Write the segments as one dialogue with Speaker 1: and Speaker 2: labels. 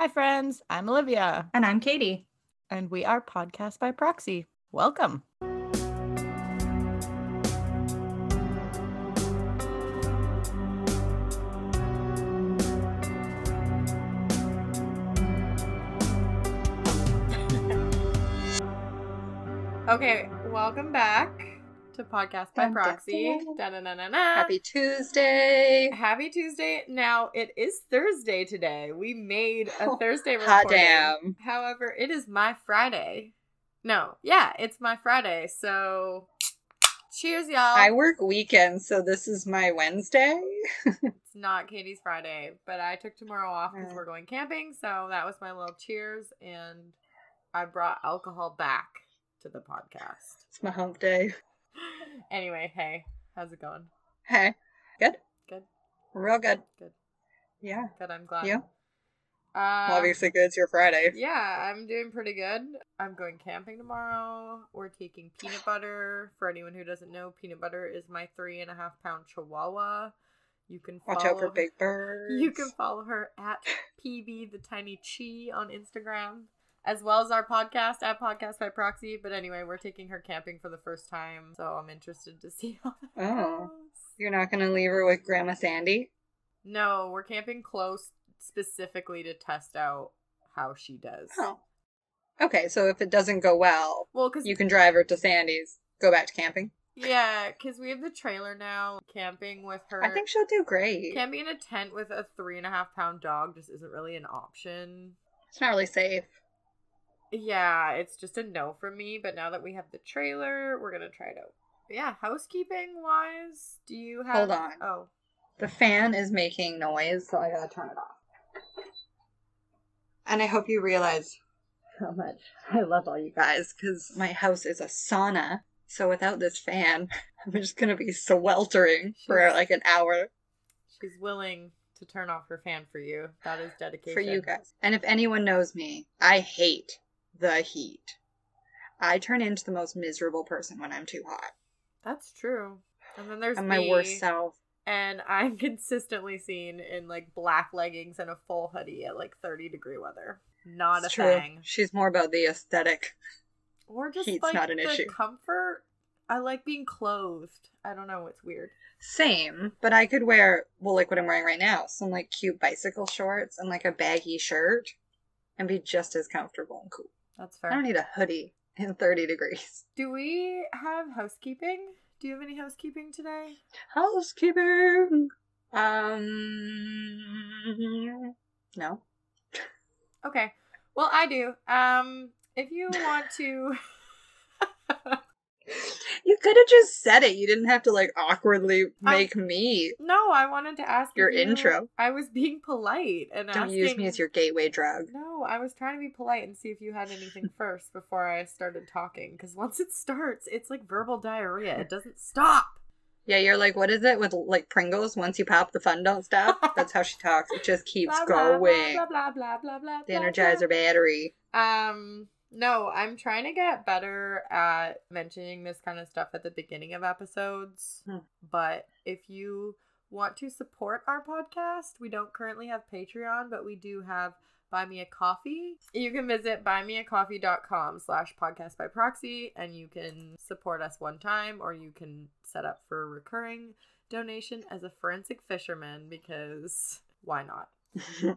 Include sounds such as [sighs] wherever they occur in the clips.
Speaker 1: Hi, friends. I'm Olivia,
Speaker 2: And I'm Katie.
Speaker 1: and we are Podcast by Proxy. Welcome.
Speaker 3: Okay, welcome back to Podcast by Proxy.
Speaker 2: Happy Tuesday.
Speaker 3: Happy Tuesday. Now, it is Thursday today. We made a [laughs] Thursday recording.
Speaker 2: Hot damn.
Speaker 3: However, it is my Friday. No, yeah, it's my Friday. So, cheers, y'all.
Speaker 2: I work weekends, so this is my Wednesday. [laughs]
Speaker 3: It's not Katie's Friday, but I took tomorrow off because
Speaker 2: Mm.
Speaker 3: we're going camping. So, that was my little cheers. And I brought alcohol back to the podcast.
Speaker 2: It's my hump day. [laughs]
Speaker 3: Anyway, hey, how's it going?
Speaker 2: Hey, good?
Speaker 3: Good.
Speaker 2: Real good.
Speaker 3: Good.
Speaker 2: Yeah.
Speaker 3: Good, I'm glad.
Speaker 2: You?
Speaker 3: Um,
Speaker 2: Well, obviously, good. It's your Friday.
Speaker 3: Yeah, I'm doing pretty good. I'm going camping tomorrow. We're taking peanut butter. For anyone who doesn't know, peanut butter is my three and a half pound chihuahua. You can follow
Speaker 2: Watch out for big birds. [laughs]
Speaker 3: You can follow her at PB the Tiny Chi on Instagram, as well as our podcast at Podcast by Proxy. But anyway, we're taking her camping for the first time, so I'm interested to see how
Speaker 2: Oh.
Speaker 3: goes.
Speaker 2: You're not going to leave her with Grandma Sandy?
Speaker 3: No, we're camping close specifically to test out how she does.
Speaker 2: Oh. Okay, so if it doesn't go well,
Speaker 3: Well, because
Speaker 2: you can drive her to Sandy's, go back to camping.
Speaker 3: Yeah, because we have the trailer now. Camping with her.
Speaker 2: I think she'll do great.
Speaker 3: camping in a tent with a three and a half pound dog just isn't really an option.
Speaker 2: It's not really safe.
Speaker 3: Yeah, it's just a no for me. But now that we have the trailer, we're gonna try it out. Yeah, housekeeping wise, do you have?
Speaker 2: Hold on.
Speaker 3: Oh,
Speaker 2: The fan is making noise, so I gotta turn it off. And I hope you realize how much I love all you guys, because my house is a sauna. So without this fan, [laughs] I'm just gonna be sweltering for like an hour
Speaker 3: she's willing to turn off her fan for you. That is dedication
Speaker 2: for you guys. And if anyone knows me, I hate the heat. I turn into the most miserable person when I'm too hot.
Speaker 3: That's true. And then there's
Speaker 2: my worst self.
Speaker 3: and I'm [laughs] consistently seen in like black leggings and a full hoodie at like 30 degree weather. Not
Speaker 2: It's
Speaker 3: a
Speaker 2: true.
Speaker 3: thing.
Speaker 2: She's more about the aesthetic.
Speaker 3: Or just
Speaker 2: Heat's
Speaker 3: like
Speaker 2: not an
Speaker 3: the
Speaker 2: issue.
Speaker 3: comfort. I like being clothed. I don't know. It's weird.
Speaker 2: Same, but I could wear well, like what I'm wearing right now, some like cute bicycle shorts and like a baggy shirt, and be just as comfortable and cool.
Speaker 3: That's fair.
Speaker 2: I don't need a hoodie in 30 degrees.
Speaker 3: Do we have housekeeping? Do you have any housekeeping today?
Speaker 2: Housekeeping. Um. No.
Speaker 3: Okay. Well, I do. Um, if you want to, [laughs] [laughs]
Speaker 2: You could have just said it. You didn't have to like awkwardly make me.
Speaker 3: no, I wanted to ask
Speaker 2: Your
Speaker 3: you-
Speaker 2: intro.
Speaker 3: I was being polite and
Speaker 2: Don't
Speaker 3: asking.
Speaker 2: use me as your gateway drug.
Speaker 3: No, I was trying to be polite and see if you had anything [laughs] first before I started talking. Because once it starts, it's like verbal diarrhea. It doesn't stop.
Speaker 2: Yeah, you're like, what is it with like Pringles? Once you pop, the fun don't stop. That's how she talks. It just keeps
Speaker 3: Blah, blah,
Speaker 2: going.
Speaker 3: Blah blah blah blah blah.
Speaker 2: The
Speaker 3: blah,
Speaker 2: Energizer
Speaker 3: blah.
Speaker 2: battery.
Speaker 3: Um, no, I'm trying to get better at mentioning this kind of stuff at the beginning of episodes.
Speaker 2: Hmm.
Speaker 3: But if you want to support our podcast, we don't currently have Patreon, but we do have Buy Me a Coffee. You can visit buymeacoffee.com slash podcast by proxy and you can support us one time or you can set up for a recurring donation as a forensic fisherman because why not?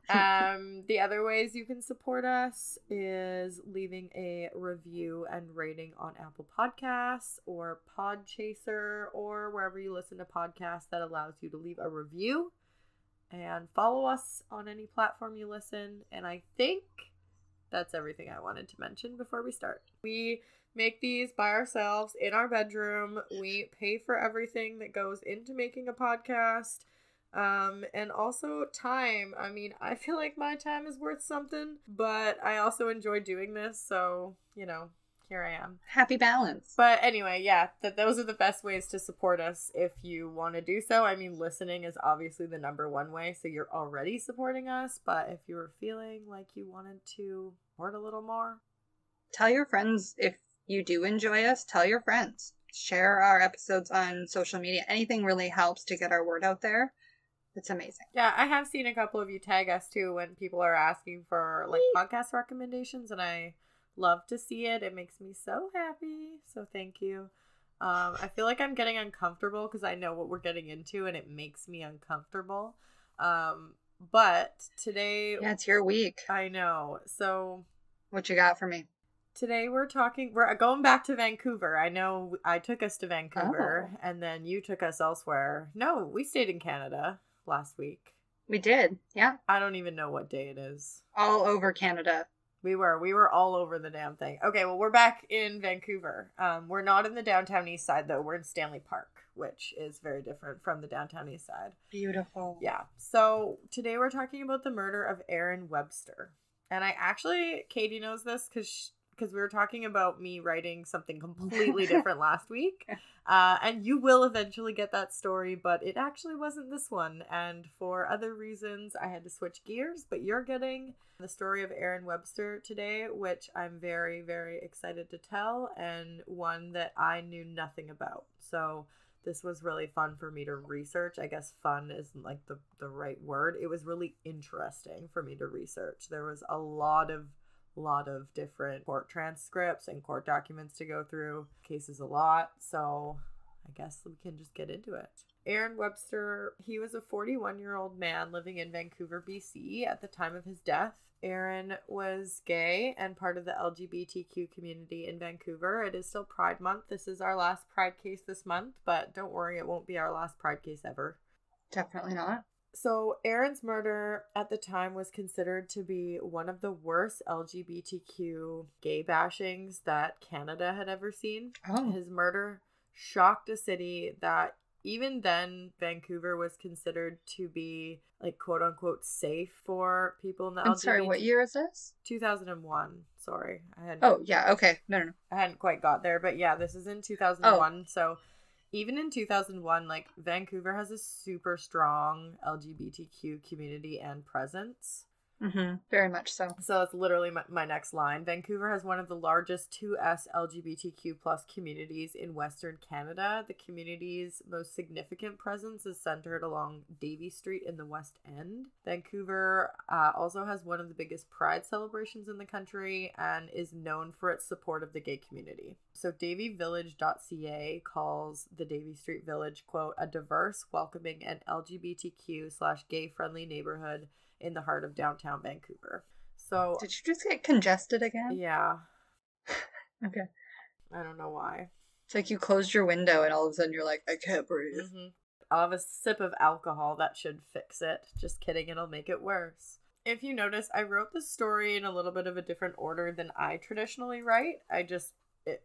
Speaker 3: Um, the other ways you can support us is leaving a review and rating on Apple Podcasts or Podchaser or wherever you listen to podcasts that allows you to leave a review. And follow us on any platform you listen. And I think that's everything I wanted to mention before we start. We make these by ourselves in our bedroom. We pay for everything that goes into making a podcast. Um, and also time. I mean, I feel like my time is worth something, but I also enjoy doing this, so you know, here I am.
Speaker 2: Happy balance.
Speaker 3: But anyway, yeah, that those are the best ways to support us if you want to do so. I mean, listening is obviously the number one way, so you're already supporting us. But if you were feeling like you wanted to support a little more,
Speaker 2: Tell your friends if you do enjoy us, tell your friends. Share our episodes on social media. Anything really helps to get our word out there. It's amazing.
Speaker 3: Yeah, I have seen a couple of you tag us too when people are asking for like podcast recommendations, and I love to see it. It makes me so happy. So thank you. Um, I feel like I'm getting uncomfortable because I know what we're getting into, and it makes me uncomfortable. Um, but today,
Speaker 2: Yeah, it's your week.
Speaker 3: I know. So
Speaker 2: What you got for me?
Speaker 3: Today we're talking we're going back to Vancouver. I know I took us to Vancouver
Speaker 2: Oh.
Speaker 3: and then you took us elsewhere. No, we stayed in Canada last week.
Speaker 2: We did. Yeah.
Speaker 3: I don't even know what day it is.
Speaker 2: All over Canada.
Speaker 3: We were we were all over the damn thing. Okay, well we're back in Vancouver. Um we're not in the downtown east side though. We're in Stanley Park, which is very different from the downtown east side.
Speaker 2: Beautiful.
Speaker 3: Yeah. So today we're talking about the murder of Aaron Webster. And I actually, Katie knows this because because we were talking about me writing something completely [laughs] different last week. Uh, and you will eventually get that story, but it actually wasn't this one. And for other reasons, I had to switch gears. But you're getting the story of Aaron Webster today, which I'm very, very excited to tell, and one that I knew nothing about. So this was really fun for me to research. I guess fun isn't like the, the right word. It was really interesting for me to research. There was a lot of lot of different court transcripts and court documents to go through. Cases a lot. So I guess we can just get into it. Aaron Webster, he was a 41 year old man living in Vancouver, BC at the time of his death. Aaron was gay and part of the LGBTQ community in Vancouver. It is still Pride Month. This is our last Pride case this month, but don't worry, it won't be our last Pride case ever.
Speaker 2: Definitely not.
Speaker 3: So, Aaron's murder at the time was considered to be one of the worst LGBTQ gay bashings that Canada had ever seen.
Speaker 2: Oh.
Speaker 3: His murder shocked a city that even then Vancouver was considered to be like quote unquote safe for people in the
Speaker 2: I'm
Speaker 3: LGBT.
Speaker 2: sorry, what year is this?
Speaker 3: 2001. Sorry. I had
Speaker 2: Oh, yeah. Okay. No, no, no.
Speaker 3: I hadn't quite got there, but yeah, this is in 2001. So even in 2001, like Vancouver has a super strong LGBTQ community and presence.
Speaker 2: Mm-hmm. Very much so.
Speaker 3: So that's literally my, my next line. Vancouver has one of the largest 2S LGBTQ plus communities in Western Canada. The community's most significant presence is centered along Davie Street in the West End. Vancouver uh, also has one of the biggest pride celebrations in the country and is known for its support of the gay community. So davievillage.ca calls the Davie Street Village, quote, a diverse, welcoming, and LGBTQ slash gay friendly neighborhood in the heart of downtown Vancouver. So
Speaker 2: Did you just get congested again?
Speaker 3: yeah, [laughs]
Speaker 2: Okay.
Speaker 3: I don't know why.
Speaker 2: It's like you closed your window and all of a sudden you're like, I can't breathe.
Speaker 3: hmm I'll have a sip of alcohol. That should fix it. Just kidding. It'll make it worse. If you notice, I wrote the story in a little bit of a different order than I traditionally write. I just, it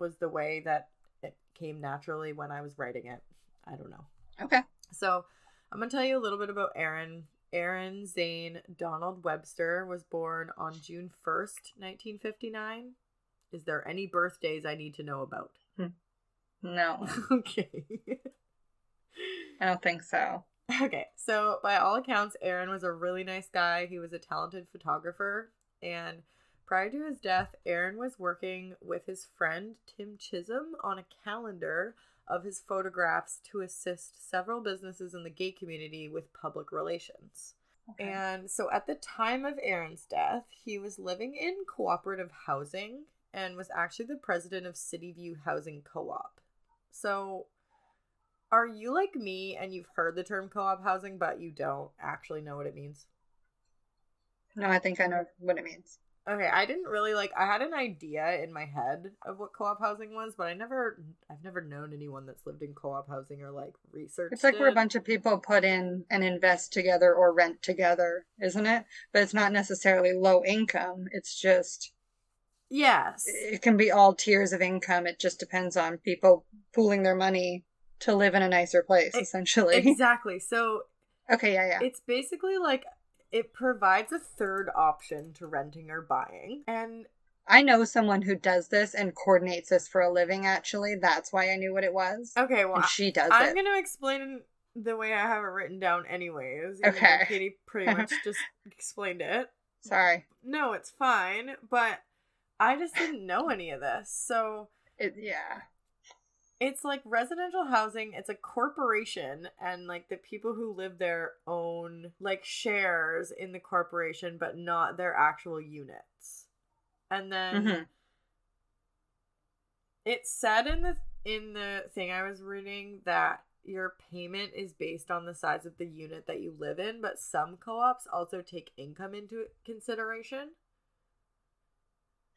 Speaker 3: was the way that it came naturally when I was writing it. I don't know.
Speaker 2: Okay.
Speaker 3: So I'm going to tell you a little bit about Aaron. Aaron Zane Donald Webster was born on June 1st, 1959. Is there any birthdays I need to know about? Hmm.
Speaker 2: No, [laughs]
Speaker 3: okay.
Speaker 2: I don't think so.
Speaker 3: Okay, so by all accounts, Aaron was a really nice guy. He was a talented photographer. And prior to his death, Aaron was working with his friend Tim Chisholm on a calendar of his photographs to assist several businesses in the gay community with public relations.
Speaker 2: Okay.
Speaker 3: And so at the time of Aaron's death, he was living in cooperative housing and was actually the president of City View Housing Co op. So are you like me and you've heard the term co op housing, but you don't actually know what it means?
Speaker 2: No, I think I know what it means.
Speaker 3: Okay, I didn't really like I had an idea in my head of what co-op housing was, but I never I've never known anyone that's lived in co-op housing or like researched
Speaker 2: It's like where a bunch of people put in and invest together or rent together, isn't it? But it's not necessarily low income. It's just,
Speaker 3: Yes.
Speaker 2: it can be all tiers of income. It just depends on people pooling their money to live in a nicer place, essentially. [laughs]
Speaker 3: Exactly. So
Speaker 2: Okay, yeah, yeah.
Speaker 3: it's basically like it provides a third option to renting or buying. And
Speaker 2: I know someone who does this and coordinates this for a living, actually. That's why I knew what it was.
Speaker 3: okay, well
Speaker 2: and she does
Speaker 3: I'm
Speaker 2: it.
Speaker 3: going to explain the way I have it written down anyways.
Speaker 2: Okay.
Speaker 3: Katie pretty much [laughs] just explained it.
Speaker 2: Sorry.
Speaker 3: No, it's fine, but I just didn't know any of this. So
Speaker 2: It, yeah.
Speaker 3: It's like residential housing, it's a corporation, and like the people who live there own like shares in the corporation, but not their actual units. And then
Speaker 2: Mhm.
Speaker 3: it said in the in the thing I was reading that your payment is based on the size of the unit that you live in, but some co-ops also take income into consideration.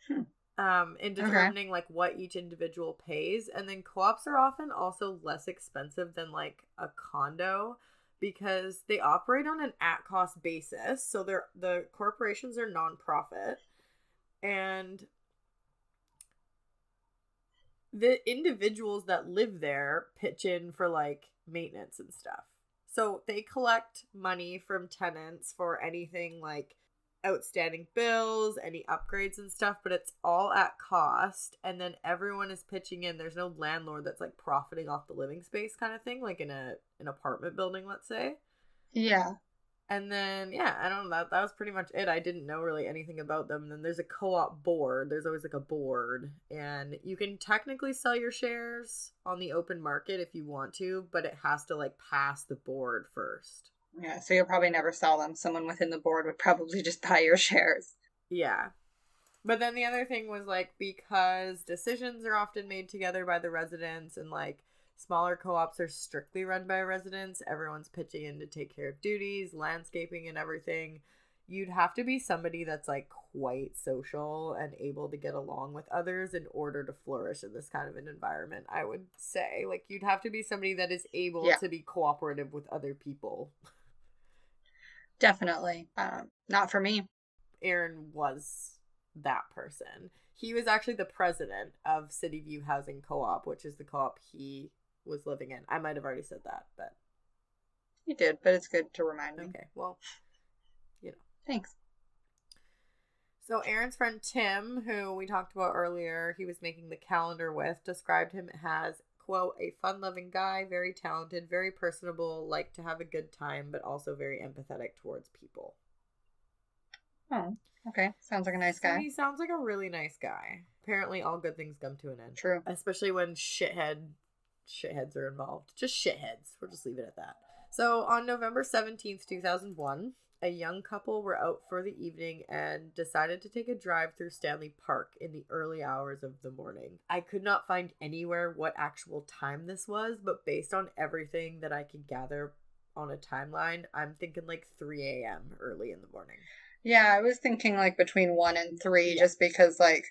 Speaker 2: Hmm.
Speaker 3: Um, in
Speaker 2: Okay.
Speaker 3: determining like what each individual pays, and then co-ops are often also less expensive than like a condo because they operate on an at-cost basis. So they're the corporations are nonprofit, and the individuals that live there pitch in for like maintenance and stuff. So they collect money from tenants for anything like outstanding bills, any upgrades and stuff, but it's all at cost and then everyone is pitching in. There's no landlord that's like profiting off the living space kind of thing like in a an apartment building, let's say.
Speaker 2: Yeah.
Speaker 3: And then yeah, I don't know. That, that was pretty much it. I didn't know really anything about them. And then there's a co-op board. There's always like a board, and you can technically sell your shares on the open market if you want to, but it has to like pass the board first.
Speaker 2: Yeah. So you'll probably never sell them. Someone within the board would probably just [laughs] buy your shares.
Speaker 3: Yeah. But then the other thing was like because decisions are often made together by the residents and like smaller co-ops are strictly run by residents, everyone's pitching in to take care of duties, landscaping and everything. You'd have to be somebody that's like quite social and able to get along with others in order to flourish in this kind of an environment, I would say. Like you'd have to be somebody that is able
Speaker 2: Yeah.
Speaker 3: to be cooperative with other people. [laughs]
Speaker 2: Definitely. Um, not for me.
Speaker 3: Aaron was that person. He was actually the president of City View Housing Co-op, which is the co-op he was living in. I might have already said that, but
Speaker 2: You did, but it's good to remind me.
Speaker 3: okay. Well, you know.
Speaker 2: Thanks.
Speaker 3: so Aaron's friend Tim, who we talked about earlier, he was making the calendar with, described him as quote a fun-loving guy, very talented, very personable, like to have a good time, but also very empathetic towards people.
Speaker 2: Oh, okay. Sounds like a nice
Speaker 3: So
Speaker 2: guy.
Speaker 3: he sounds like a really nice guy. Apparently, all good things come to an end.
Speaker 2: True.
Speaker 3: especially when shithead shitheads are involved. Just shitheads. We'll just leave it at that. So on November 17th, 2001, a young couple were out for the evening and decided to take a drive through Stanley Park in the early hours of the morning. I could not find anywhere what actual time this was, but based on everything that I could gather on a timeline, I'm thinking like 3 a.m. early in the morning.
Speaker 2: Yeah, I was thinking like between one and three,
Speaker 3: Yeah.
Speaker 2: just because like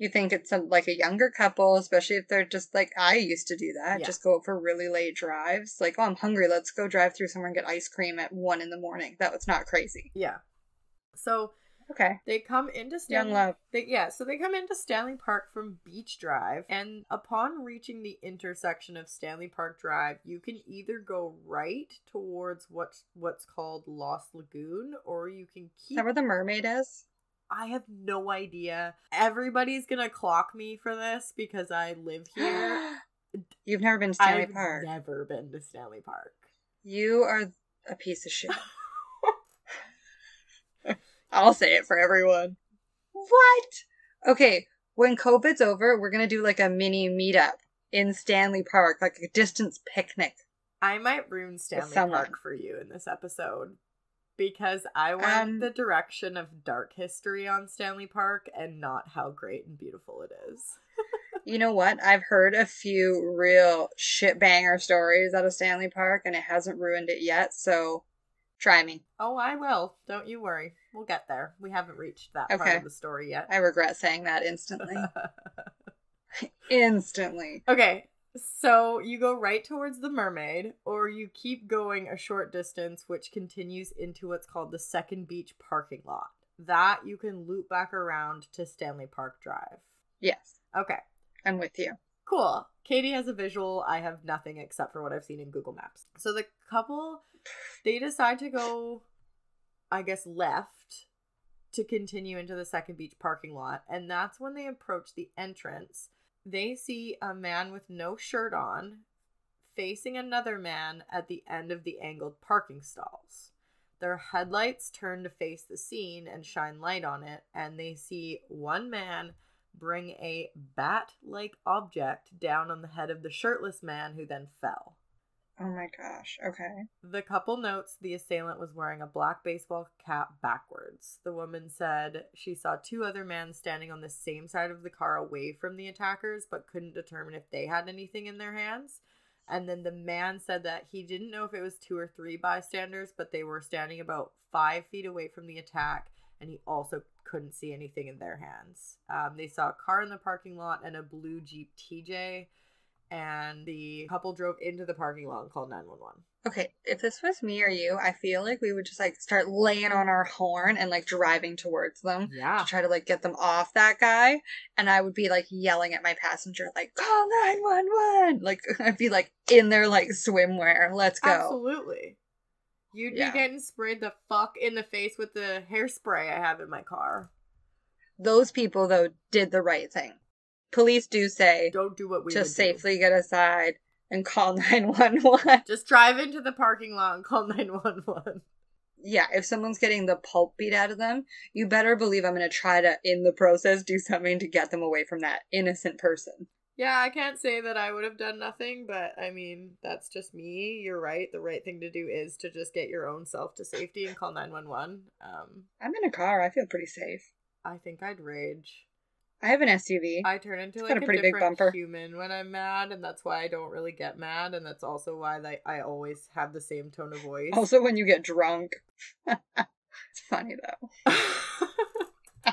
Speaker 2: you think it's a, like a younger couple, especially if they're just like I used to do that,
Speaker 3: Yeah.
Speaker 2: just go out for really late drives. Like, oh, I'm hungry, let's go drive through somewhere and get ice cream at one in the morning. That was not crazy.
Speaker 3: Yeah. So
Speaker 2: Okay,
Speaker 3: They come into Stanley.
Speaker 2: young love.
Speaker 3: They, yeah, so they come into Stanley Park from Beach Drive, and upon reaching the intersection of Stanley Park Drive, you can either go right towards what's what's called Lost Lagoon, or you can
Speaker 2: Is
Speaker 3: keep.
Speaker 2: that where the mermaid is?
Speaker 3: I have no idea. Everybody's gonna clock me for this because I live [gasps] here.
Speaker 2: You've never been to Stanley
Speaker 3: I've
Speaker 2: Park.
Speaker 3: never been to Stanley Park.
Speaker 2: You are a piece of shit. [laughs] I'll say it for everyone. What? Okay, when COVID's over, we're gonna do like a mini meetup in Stanley Park, like a distance picnic.
Speaker 3: I might ruin Stanley. Park for you in this episode because I went
Speaker 2: Um,
Speaker 3: the direction of dark history on Stanley Park and not how great and beautiful it is. [laughs]
Speaker 2: You know what? I've heard a few real shit banger stories out of Stanley Park, and it hasn't ruined it yet. So, try me.
Speaker 3: Oh, I will. Don't you worry. We'll get there. We haven't reached that part of the story yet.
Speaker 2: I regret saying that instantly. [laughs] [laughs] instantly.
Speaker 3: okay. So you go right towards the mermaid, or you keep going a short distance, which continues into what's called the second beach parking lot. That you can loop back around to Stanley Park Drive.
Speaker 2: Yes,
Speaker 3: Okay.
Speaker 2: I'm with you.
Speaker 3: Cool. Katie has a visual. I have nothing except for what I've seen in Google Maps. So the couple, they decide to go, I guess, left to continue into the second beach parking lot. And that's when they approach the entrance. They see a man with no shirt on facing another man at the end of the angled parking stalls. Their headlights turn to face the scene and shine light on it, and they see one man bring a bat like object down on the head of the shirtless man who then fell.
Speaker 2: Oh my gosh. Okay.
Speaker 3: The couple notes the assailant was wearing a black baseball cap backwards. The woman said she saw two other men standing on the same side of the car away from the attackers, but couldn't determine if they had anything in their hands. And then the man said that he didn't know if it was two or three bystanders, but they were standing about five feet away from the attack, and he also couldn't see anything in their hands. Um, they saw a car in the parking lot and a blue Jeep TJ and the couple drove into the parking lot and called 911.
Speaker 2: Okay, if this was me or you, I feel like we would just like start laying on our horn and like driving towards them
Speaker 3: Yeah.
Speaker 2: to try to like get them off that guy. And I would be like yelling at my passenger, like, call 911. Like, [laughs] I'd be like in their like swimwear. Let's go.
Speaker 3: Absolutely. You'd
Speaker 2: Yeah.
Speaker 3: be getting sprayed the fuck in the face with the hairspray I have in my car.
Speaker 2: Those people, though, did the right thing. Police do say
Speaker 3: Don't do what we
Speaker 2: to
Speaker 3: would do.
Speaker 2: safely get aside and call [laughs] 911.
Speaker 3: Just drive into the parking lot and call [laughs] 911.
Speaker 2: yeah, if someone's getting the pulp beat out of them, you better believe I'm going to try to, in the process, do something to get them away from that innocent person.
Speaker 3: Yeah, I can't say that I would have done nothing, but I mean, that's just me. You're right. The right thing to do is to just get your own self to safety and call 911. Um,
Speaker 2: I'm in a car. I feel pretty safe.
Speaker 3: I think I'd rage.
Speaker 2: I have an SUV.
Speaker 3: I turn into
Speaker 2: It's
Speaker 3: like a,
Speaker 2: pretty big bumper.
Speaker 3: human when I'm mad, and that's why I don't really get mad, and that's also why like I always have the same tone of voice.
Speaker 2: Also, when you get drunk. [laughs] it's funny, though. [laughs]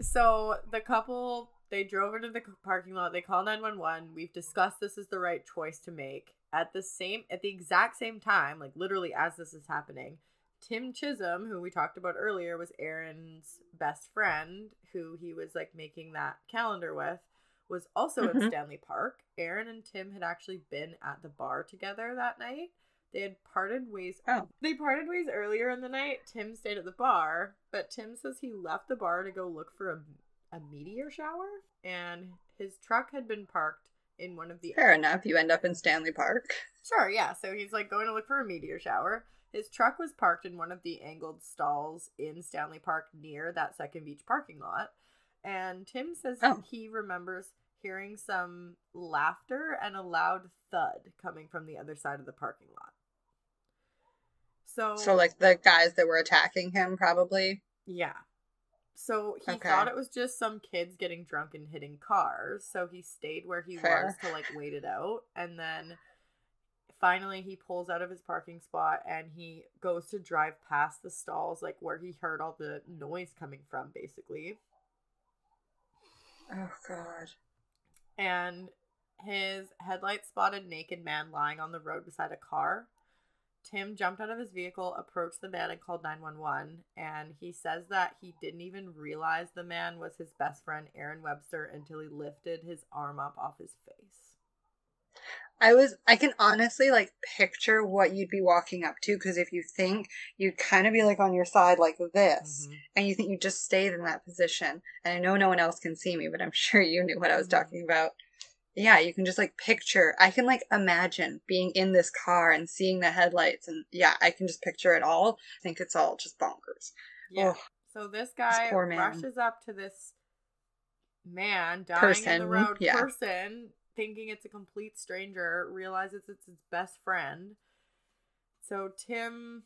Speaker 3: so the couple they drove into the parking lot. They call nine one one. We've discussed this is the right choice to make. At the same at the exact same time, like literally as this is happening, Tim Chisholm, who we talked about earlier, was Aaron's best friend, who he was like making that calendar with, was also in
Speaker 2: Mhm.
Speaker 3: Stanley Park. Aaron and Tim had actually been at the bar together that night. They had parted ways.
Speaker 2: Oh.
Speaker 3: They parted ways earlier in the night. Tim stayed at the bar, but Tim says he left the bar to go look for a, a meteor shower, and his truck had been parked in one of the
Speaker 2: Fair enough. You end up in Stanley Park.
Speaker 3: Sure, yeah. So he's like going to look for a meteor shower. His truck was parked in one of the angled stalls in Stanley Park near that Second Beach parking lot. And Tim says
Speaker 2: Oh.
Speaker 3: he remembers hearing some laughter and a loud thud coming from the other side of the parking lot. So,
Speaker 2: So, like, the guys that were attacking him, probably.
Speaker 3: yeah. So he
Speaker 2: Okay.
Speaker 3: thought it was just some kids getting drunk and hitting cars. So he stayed where he
Speaker 2: Fair.
Speaker 3: was to like wait it out. And then finally he pulls out of his parking spot and he goes to drive past the stalls, like where he heard all the noise coming from, basically.
Speaker 2: Oh, God.
Speaker 3: And his headlights spotted naked man lying on the road beside a car. Tim jumped out of his vehicle, approached the man, and called 911. And he says that he didn't even realize the man was his best friend, Aaron Webster, until he lifted his arm up off his face.
Speaker 2: I was, I can honestly, like, picture what you'd be walking up to, because if you think, you'd kind of be, like, on your side like this.
Speaker 3: Mhm.
Speaker 2: and you think you just stayed in that position. And I know no one else can see me, but I'm [laughs] sure you knew what I was talking about. Yeah, you can just like picture. I can like imagine being in this car and seeing the headlights, and yeah, I can just picture it all. I think it's all just bonkers.
Speaker 3: Yeah.
Speaker 2: Oh,
Speaker 3: So this guy
Speaker 2: man.
Speaker 3: rushes up to this man dying in the [laughs] road
Speaker 2: yeah.
Speaker 3: person, thinking it's a complete stranger, realizes it's his best friend. So Tim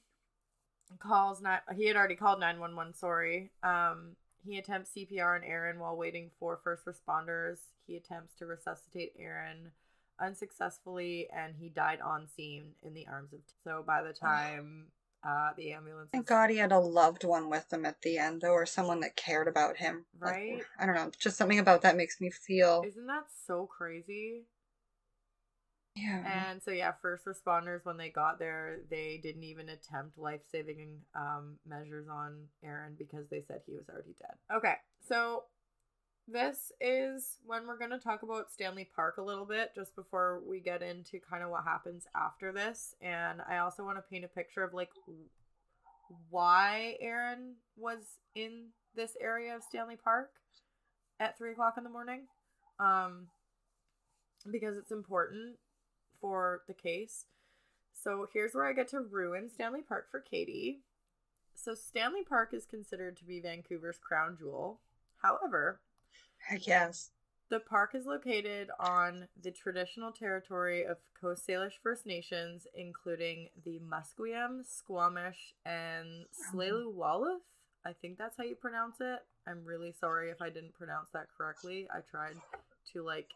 Speaker 3: calls not he had already called 911, sorry. Um he attempts CPR on Aaron while waiting for first responders. He attempts to resuscitate Aaron unsuccessfully and he died on scene in the arms of so by the time uh the ambulance
Speaker 2: thank God he had a loved one with him at the end, though, or someone that cared about him. Like,
Speaker 3: Right?
Speaker 2: I don't know. Just something about that makes me feel.
Speaker 3: Isn't that so crazy?
Speaker 2: Yeah.
Speaker 3: And so yeah, first responders when they got there, they didn't even attempt life-saving um measures on Aaron because they said he was already dead. Okay. So this is when we're going to talk about Stanley Park a little bit just before we get into kind of what happens after this and I also want to paint a picture of like why Aaron was in this area of Stanley Park at three o'clock in the morning. Um because it's important for the case. So here's where I get to ruin Stanley Park for Katie. So Stanley Park is considered to be Vancouver's crown jewel. However,
Speaker 2: Heck yes.
Speaker 3: the park is located on the traditional territory of Coast Salish First Nations, including the Musqueam, Squamish, and Slalewalluf. I think that's how you pronounce it. I'm really sorry if I didn't pronounce that correctly. I tried to like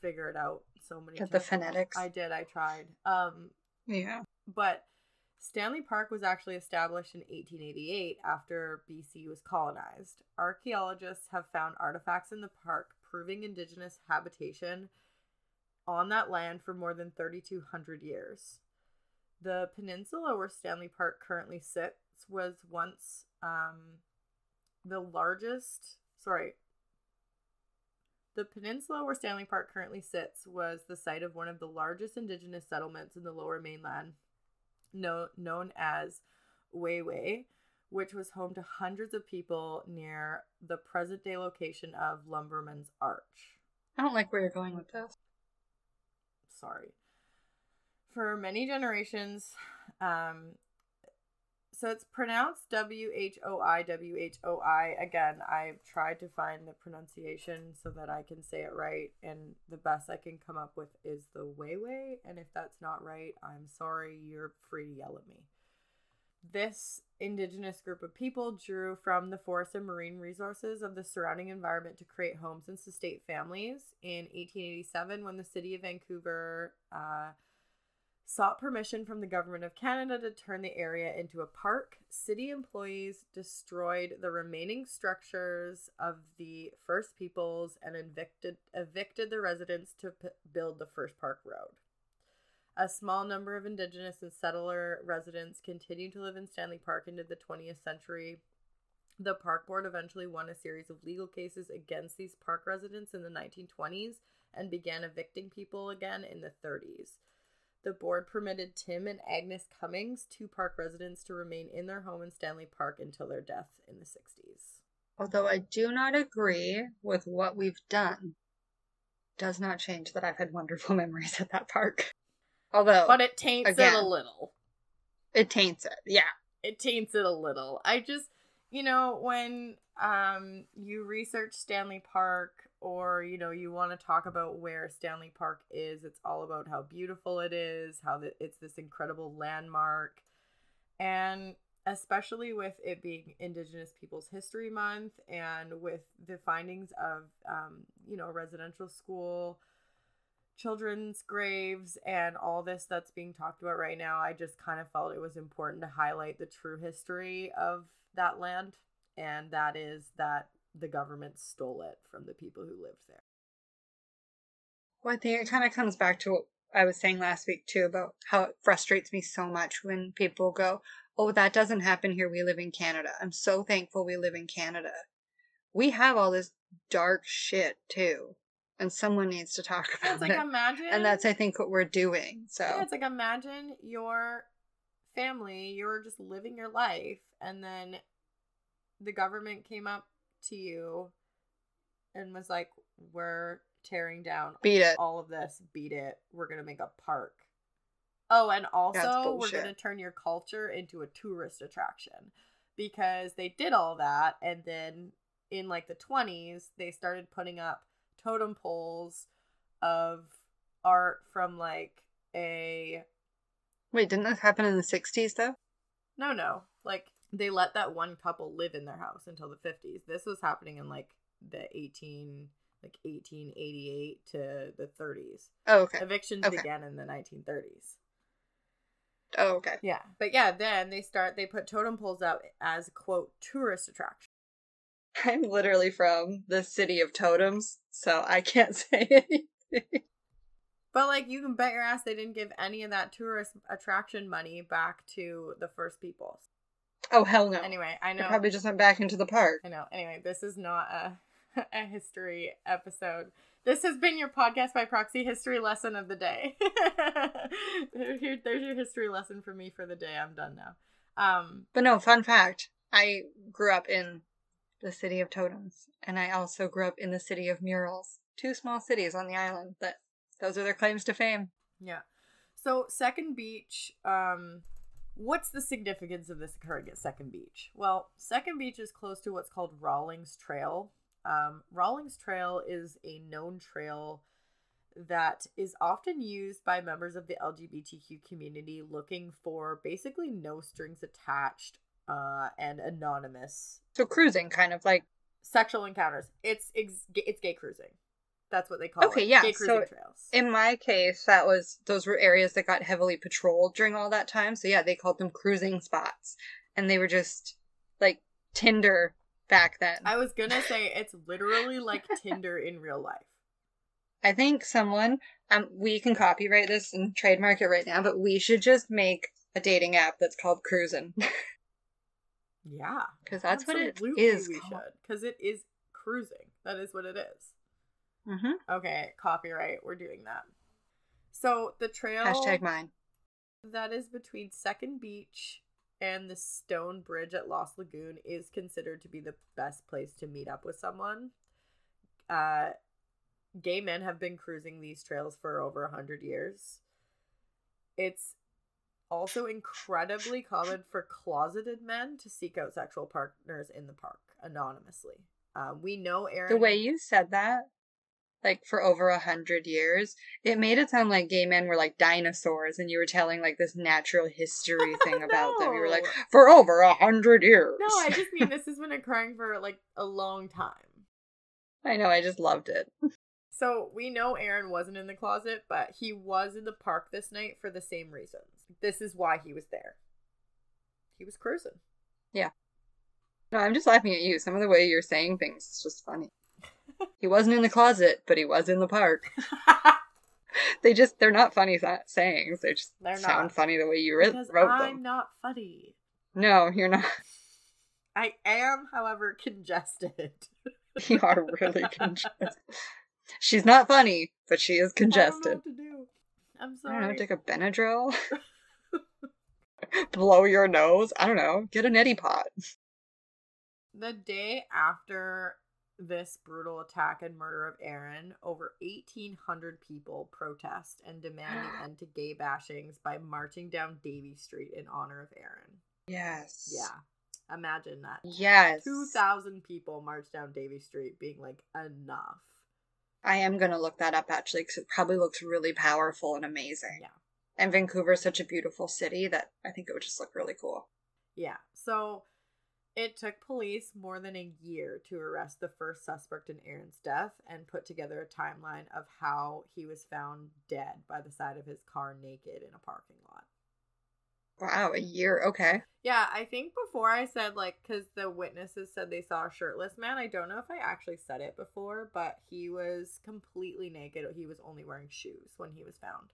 Speaker 3: figure it out so many
Speaker 2: Get the phonetics.
Speaker 3: I did, I tried. Um
Speaker 2: yeah.
Speaker 3: but Stanley Park was actually established in 1888 after BC was colonized. Archaeologists have found artifacts in the park proving indigenous habitation on that land for more than 3,200 years. The peninsula where Stanley Park currently sits was once um, the largest, sorry, the peninsula where Stanley Park currently sits was the site of one of the largest indigenous settlements in the lower mainland, no, known as Weiwei, which was home to hundreds of people near the present day location of Lumberman's Arch.
Speaker 2: I don't like where you're going with this.
Speaker 3: Sorry. For many generations, um, so it's pronounced W H O I W H O I. Again, I've tried to find the pronunciation so that I can say it right, and the best I can come up with is the Weiwei. And if that's not right, I'm sorry. You're free to yell at me. This indigenous group of people drew from the forest and marine resources of the surrounding environment to create homes and sustain families. In 1887, when the city of Vancouver uh, sought permission from the government of Canada to turn the area into a park, city employees destroyed the remaining structures of the First Peoples and evicted evicted the residents to p- build the first park road. A small number of indigenous and settler residents continued to live in Stanley Park into the 20th century. The park board eventually won a series of legal cases against these park residents in the 1920s and began evicting people again in the 30s. The board permitted Tim and Agnes Cummings, two park residents, to remain in their home in Stanley Park until their death in the 60s.
Speaker 2: Although I do not agree with what we've done, does not change that I've had wonderful [laughs] memories at that park. Although
Speaker 3: But it taints it a little.
Speaker 2: it taints it. Yeah.
Speaker 3: it taints it a little. I just, you know, when um you research Stanley Park or you know you want to talk about where Stanley Park is, it's all about how beautiful it is, how the, it's this incredible landmark, and especially with it being Indigenous Peoples History Month and with the findings of um, you know residential school children's graves and all this that's being talked about right now, I just kind of felt it was important to highlight the true history of that land, and that is that the government stole it from the people who lived there.
Speaker 2: Well, I think it kind of comes back to what I was saying last week too about how it frustrates me so much when people go, "Oh, that doesn't happen here. We live in Canada." I'm so thankful we live in Canada. We have all this dark shit too, and someone needs to talk [laughs] about
Speaker 3: It's like
Speaker 2: it.
Speaker 3: imagine,
Speaker 2: and that's I think what we're doing. So
Speaker 3: yeah, it's like imagine your family, you're just living your life, and then the government came up to you and was like, "We're tearing down
Speaker 2: beat it.
Speaker 3: all of this, beat it. We're gonna make a park. Oh, and also we're gonna turn your culture into a tourist attraction because they did all that, and then in like the twenties, they started putting up totem poles of art from like a
Speaker 2: Wait, didn't this happen in the '60s though?
Speaker 3: no no like they let that one couple live in their house until the 50s this was happening in like the 18 like 1888 to the 30s
Speaker 2: Oh, okay.
Speaker 3: evictions
Speaker 2: Okay.
Speaker 3: began in the 1930s
Speaker 2: Oh, okay.
Speaker 3: Yeah. But yeah, then they start they put totem poles out as quote tourist attraction.
Speaker 2: I'm literally from the city of totems, so I can't [laughs] say anything.
Speaker 3: But like you can bet your ass they didn't give any of that tourist attraction money back to the first peoples.
Speaker 2: Oh hell no!
Speaker 3: Anyway, I know
Speaker 2: probably just went back into the park.
Speaker 3: I know. Anyway, this is not a [laughs] a history episode. This has been your podcast by proxy history lesson of the day. [laughs] Here, there's your history lesson for me for the day. I'm done now. Um,
Speaker 2: But no, fun fact: I grew up in the city of totems, and I also grew up in the city of murals. Two small cities on the island. That those are their claims to fame.
Speaker 3: Yeah. So Second Beach, um, What's the significance of this occurring at Second Beach? Well, Second Beach is close to what's called Rawlings Trail. Um, Rawlings Trail is a known trail that is often used by members of the LGBTQ community looking for basically no strings attached uh, and anonymous
Speaker 2: So cruising, kind of like
Speaker 3: sexual encounters. It's ex- it's gay cruising. That's what they call
Speaker 2: Okay,
Speaker 3: it.
Speaker 2: yeah,
Speaker 3: Gay
Speaker 2: so
Speaker 3: trails.
Speaker 2: in my case, that was those were areas that got heavily patrolled during all that time. So yeah, they called them cruising spots, and they were just like Tinder back then.
Speaker 3: I was gonna say it's literally like [laughs] Tinder in real life.
Speaker 2: I think someone, um, we can copyright this and trademark it right now, but we should just make a dating app that's called Cruisin' [laughs]
Speaker 3: Yeah,
Speaker 2: because that's what it is.
Speaker 3: We should because it is cruising. That is what it is.
Speaker 2: Mm-hmm.
Speaker 3: Okay, copyright. We're doing that. So the trail
Speaker 2: Hashtag mine.
Speaker 3: that is between Second Beach and the Stone Bridge at Lost Lagoon is considered to be the best place to meet up with someone. Uh, gay men have been cruising these trails for over a hundred years. It's also incredibly common for closeted men to seek out sexual partners in the park anonymously. Um, we know Aaron.
Speaker 2: The way you said that, like for over a hundred years, it made it sound like gay men were like dinosaurs, and you were telling like this natural history [laughs] thing about them. You were like, for over a hundred years.
Speaker 3: No, I just mean this [laughs] has been occurring for like a long time.
Speaker 2: I know. I just loved it.
Speaker 3: So we know Aaron wasn't in the closet, but he was in the park this night for the same reasons. This is why he was there. He was cruising. Yeah.
Speaker 2: No, I'm just laughing at you. Some of the way you're saying things is just funny. He wasn't in the closet, but he was in the park. [laughs] They just, they're not funny sa- sayings. They just
Speaker 3: They're
Speaker 2: sound
Speaker 3: not.
Speaker 2: funny the way you
Speaker 3: because
Speaker 2: wrote
Speaker 3: I'm
Speaker 2: them.
Speaker 3: not funny.
Speaker 2: No, you're not. [laughs]
Speaker 3: I am, however, congested.
Speaker 2: You are [laughs] really congested. She's not funny, but she is
Speaker 3: I don't know
Speaker 2: congested.
Speaker 3: to do. I'm
Speaker 2: I don't know, take a Benadryl. Blow your nose. I don't know. Get a neti pot.
Speaker 3: The day after this brutal attack and murder of Aaron, over 1,800 people protest and demand the [gasps] end to gay bashings by marching down Davie Street in honor of Aaron.
Speaker 2: Yes.
Speaker 3: Yeah, imagine that.
Speaker 2: Yes.
Speaker 3: 2,000 people marched down Davie Street being like, enough.
Speaker 2: I am going to look that up actually because it probably looks really powerful and amazing.
Speaker 3: Yeah.
Speaker 2: And Vancouver's such a beautiful city that I think it would just look really cool.
Speaker 3: Yeah. So it took police more than a year to arrest the first suspect in Aaron's death and put together a timeline of how he was found dead by the side of his car naked in a parking lot.
Speaker 2: Wow, a year. Okay.
Speaker 3: Yeah, I think before I said like cuz the witnesses said they saw a shirtless man. I don't know if I actually said it before, but he was completely naked. He was only wearing shoes when he was found.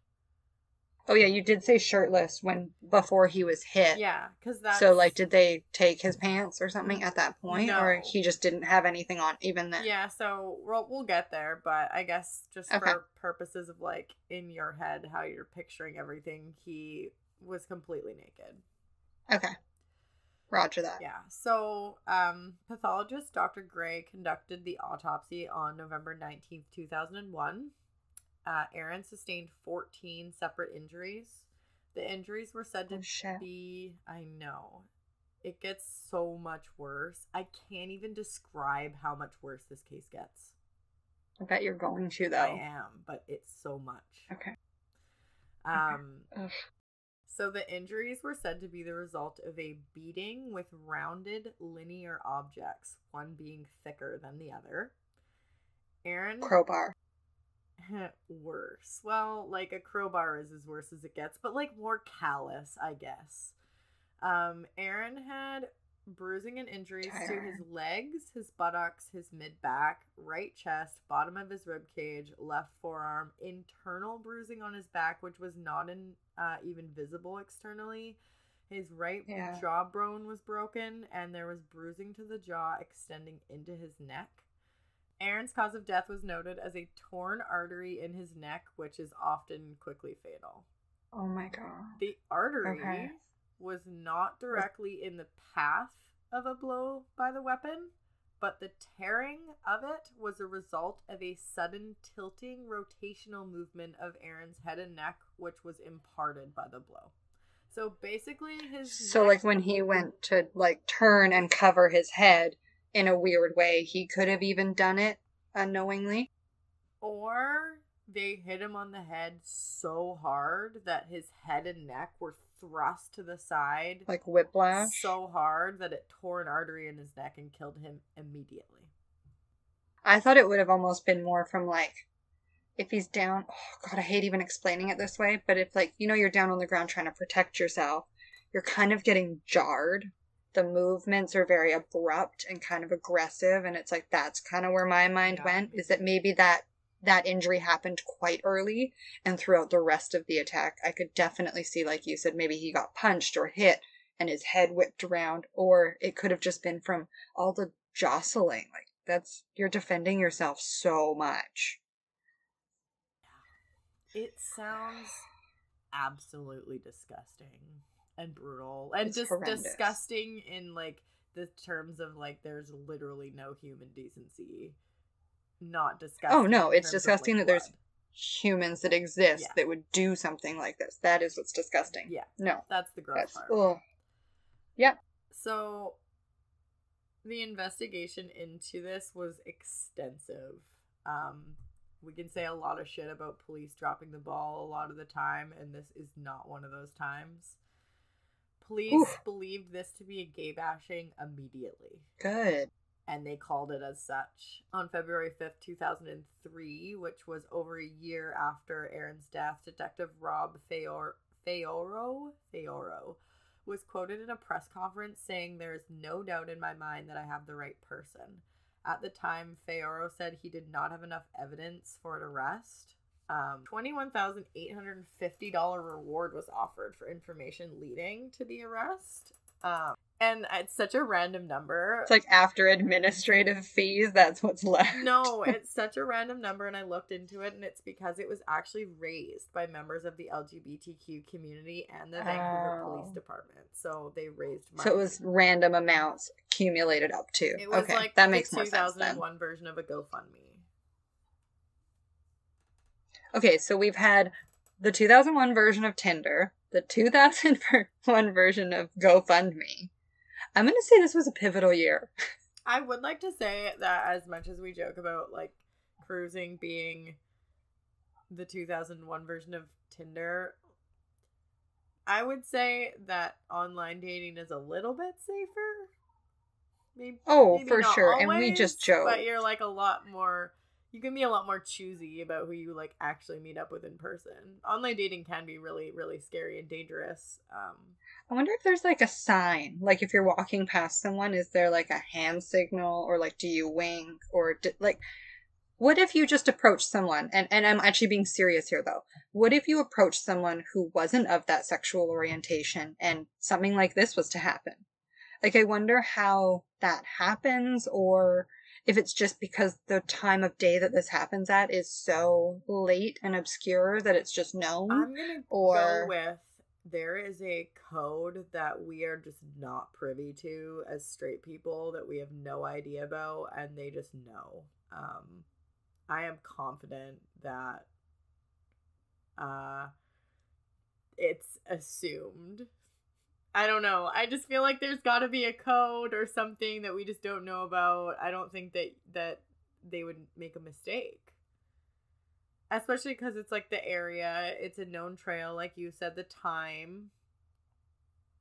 Speaker 2: Oh yeah, you did say shirtless when before he was hit.
Speaker 3: Yeah, cuz that.
Speaker 2: So like, did they take his pants or something at that point, or he just didn't have anything on even then?
Speaker 3: Yeah, so we'll, we'll get there, but I guess just
Speaker 2: Okay.
Speaker 3: for purposes of like in your head, how you're picturing everything, he was completely naked.
Speaker 2: Okay. Roger that.
Speaker 3: Yeah. So, um, pathologist Dr. Gray conducted the autopsy on November 19th, 2001. Uh, Aaron sustained 14 separate injuries. The injuries were said to
Speaker 2: Oh,
Speaker 3: be, I know, it gets so much worse. I can't even describe how much worse this case gets.
Speaker 2: I bet you're going to though.
Speaker 3: I am, but it's so much.
Speaker 2: Okay.
Speaker 3: Um,
Speaker 2: Ugh.
Speaker 3: so the injuries were said to be the result of a beating with rounded linear objects, one being thicker than the other. Aaron
Speaker 2: Crowbar.
Speaker 3: Worse. Well, like a crowbar is as worse as it gets, but like more callous, I guess. Um, Aaron had bruising and injuries to his legs, his buttocks, his mid back, right chest, bottom of his rib cage, left forearm, internal bruising on his back, which was not in, uh, even visible externally. His right
Speaker 2: Yeah.
Speaker 3: jawbone was broken, and there was bruising to the jaw extending into his neck. Aaron's cause of death was noted as a torn artery in his neck, which is often quickly fatal.
Speaker 2: Oh my god.
Speaker 3: The artery
Speaker 2: Okay.
Speaker 3: was not directly in the path of a blow by the weapon, but the tearing of it was a result of a sudden tilting rotational movement of Aaron's head and neck, which was imparted by the blow. So basically, his
Speaker 2: So like when he went to like turn and cover his head in a weird way, he could have even done it unknowingly.
Speaker 3: or they hit him on the head so hard that his head and neck were thrust to the side
Speaker 2: Like whiplash.
Speaker 3: so hard that it tore an artery in his neck and killed him immediately.
Speaker 2: I thought it would have almost been more from like if he's down oh god, I hate even explaining it this way, but if like you know you're down on the ground trying to protect yourself, you're kind of getting jarred. The movements are very abrupt and kind of aggressive and it's like that's kind of where my mind
Speaker 3: Yeah.
Speaker 2: went is that maybe that that injury happened quite early and throughout the rest of the attack I could definitely see like you said maybe he got punched or hit and his head whipped around or it could have just been from all the jostling. Like that's you're defending yourself so much.
Speaker 3: It sounds absolutely disgusting and brutal and
Speaker 2: It's
Speaker 3: just
Speaker 2: horrendous.
Speaker 3: disgusting in like the terms of like there's literally no human decency. Not disgusting.
Speaker 2: Oh, no, it's
Speaker 3: terms of, like,
Speaker 2: disgusting that there's- humans that exist
Speaker 3: Yeah.
Speaker 2: that would do something like this that is what's disgusting
Speaker 3: Yeah,
Speaker 2: no
Speaker 3: that's the gross
Speaker 2: that's
Speaker 3: part.
Speaker 2: ugh.
Speaker 3: So, the investigation into this was extensive. Um, we can say a lot of shit about police dropping the ball a lot of the time, and this is not one of those times. Police
Speaker 2: Oof.
Speaker 3: believed this to be a gay bashing immediately,
Speaker 2: good
Speaker 3: and they called it as such. On February 5th, 2003, which was over a year after Aaron's death, Detective Rob Feor- Feoro, Feoro was quoted in a press conference saying, There is no doubt in my mind that I have the right person. At the time, Feoro said he did not have enough evidence for an arrest. Um, $21,850 reward was offered for information leading to the arrest. Um, and it's such a random number.
Speaker 2: it's like after administrative fees that's what's left
Speaker 3: No, [laughs] it's such a random number, and I looked into it, and it's because it was actually raised by members of the LGBTQ community and the Vancouver
Speaker 2: Oh.
Speaker 3: Police Department. So they raised money.
Speaker 2: so it was random amounts accumulated up to
Speaker 3: It was
Speaker 2: okay
Speaker 3: like
Speaker 2: that makes more sense then
Speaker 3: 2001 version of a GoFundMe.
Speaker 2: Okay so we've had the 2001 version of tinder the 2001 version of gofundme i'm gonna say this was a pivotal year [laughs]
Speaker 3: I would like to say that as much as we joke about like cruising being the 2001 version of Tinder, I would say that online dating is a little bit safer. Maybe,
Speaker 2: Oh,
Speaker 3: maybe
Speaker 2: for sure. And we just joke.
Speaker 3: But you're like a lot more. You can be a lot more choosy about who you like actually meet up with in person. Online dating can be really, really scary and dangerous. Um,
Speaker 2: I wonder if there's like a sign, like if you're walking past someone, is there like a hand signal, or like do you wink, or d like, what if you just approach someone, and and I'm actually being serious here though. What if you approach someone who wasn't of that sexual orientation, and something like this was to happen? Like, I wonder how that happens, or if it's just because the time of day that this happens at is so late and obscure that it's just known.
Speaker 3: I'm gonna
Speaker 2: Or-
Speaker 3: go with there is a code that we are just not privy to as straight people that we have no idea about and they just know. Um I am confident that uh it's assumed. I don't know. I just feel like there's got to be a code or something that we just don't know about. I don't think that that they would make a mistake especially because it's like the area it's a known trail like you said the time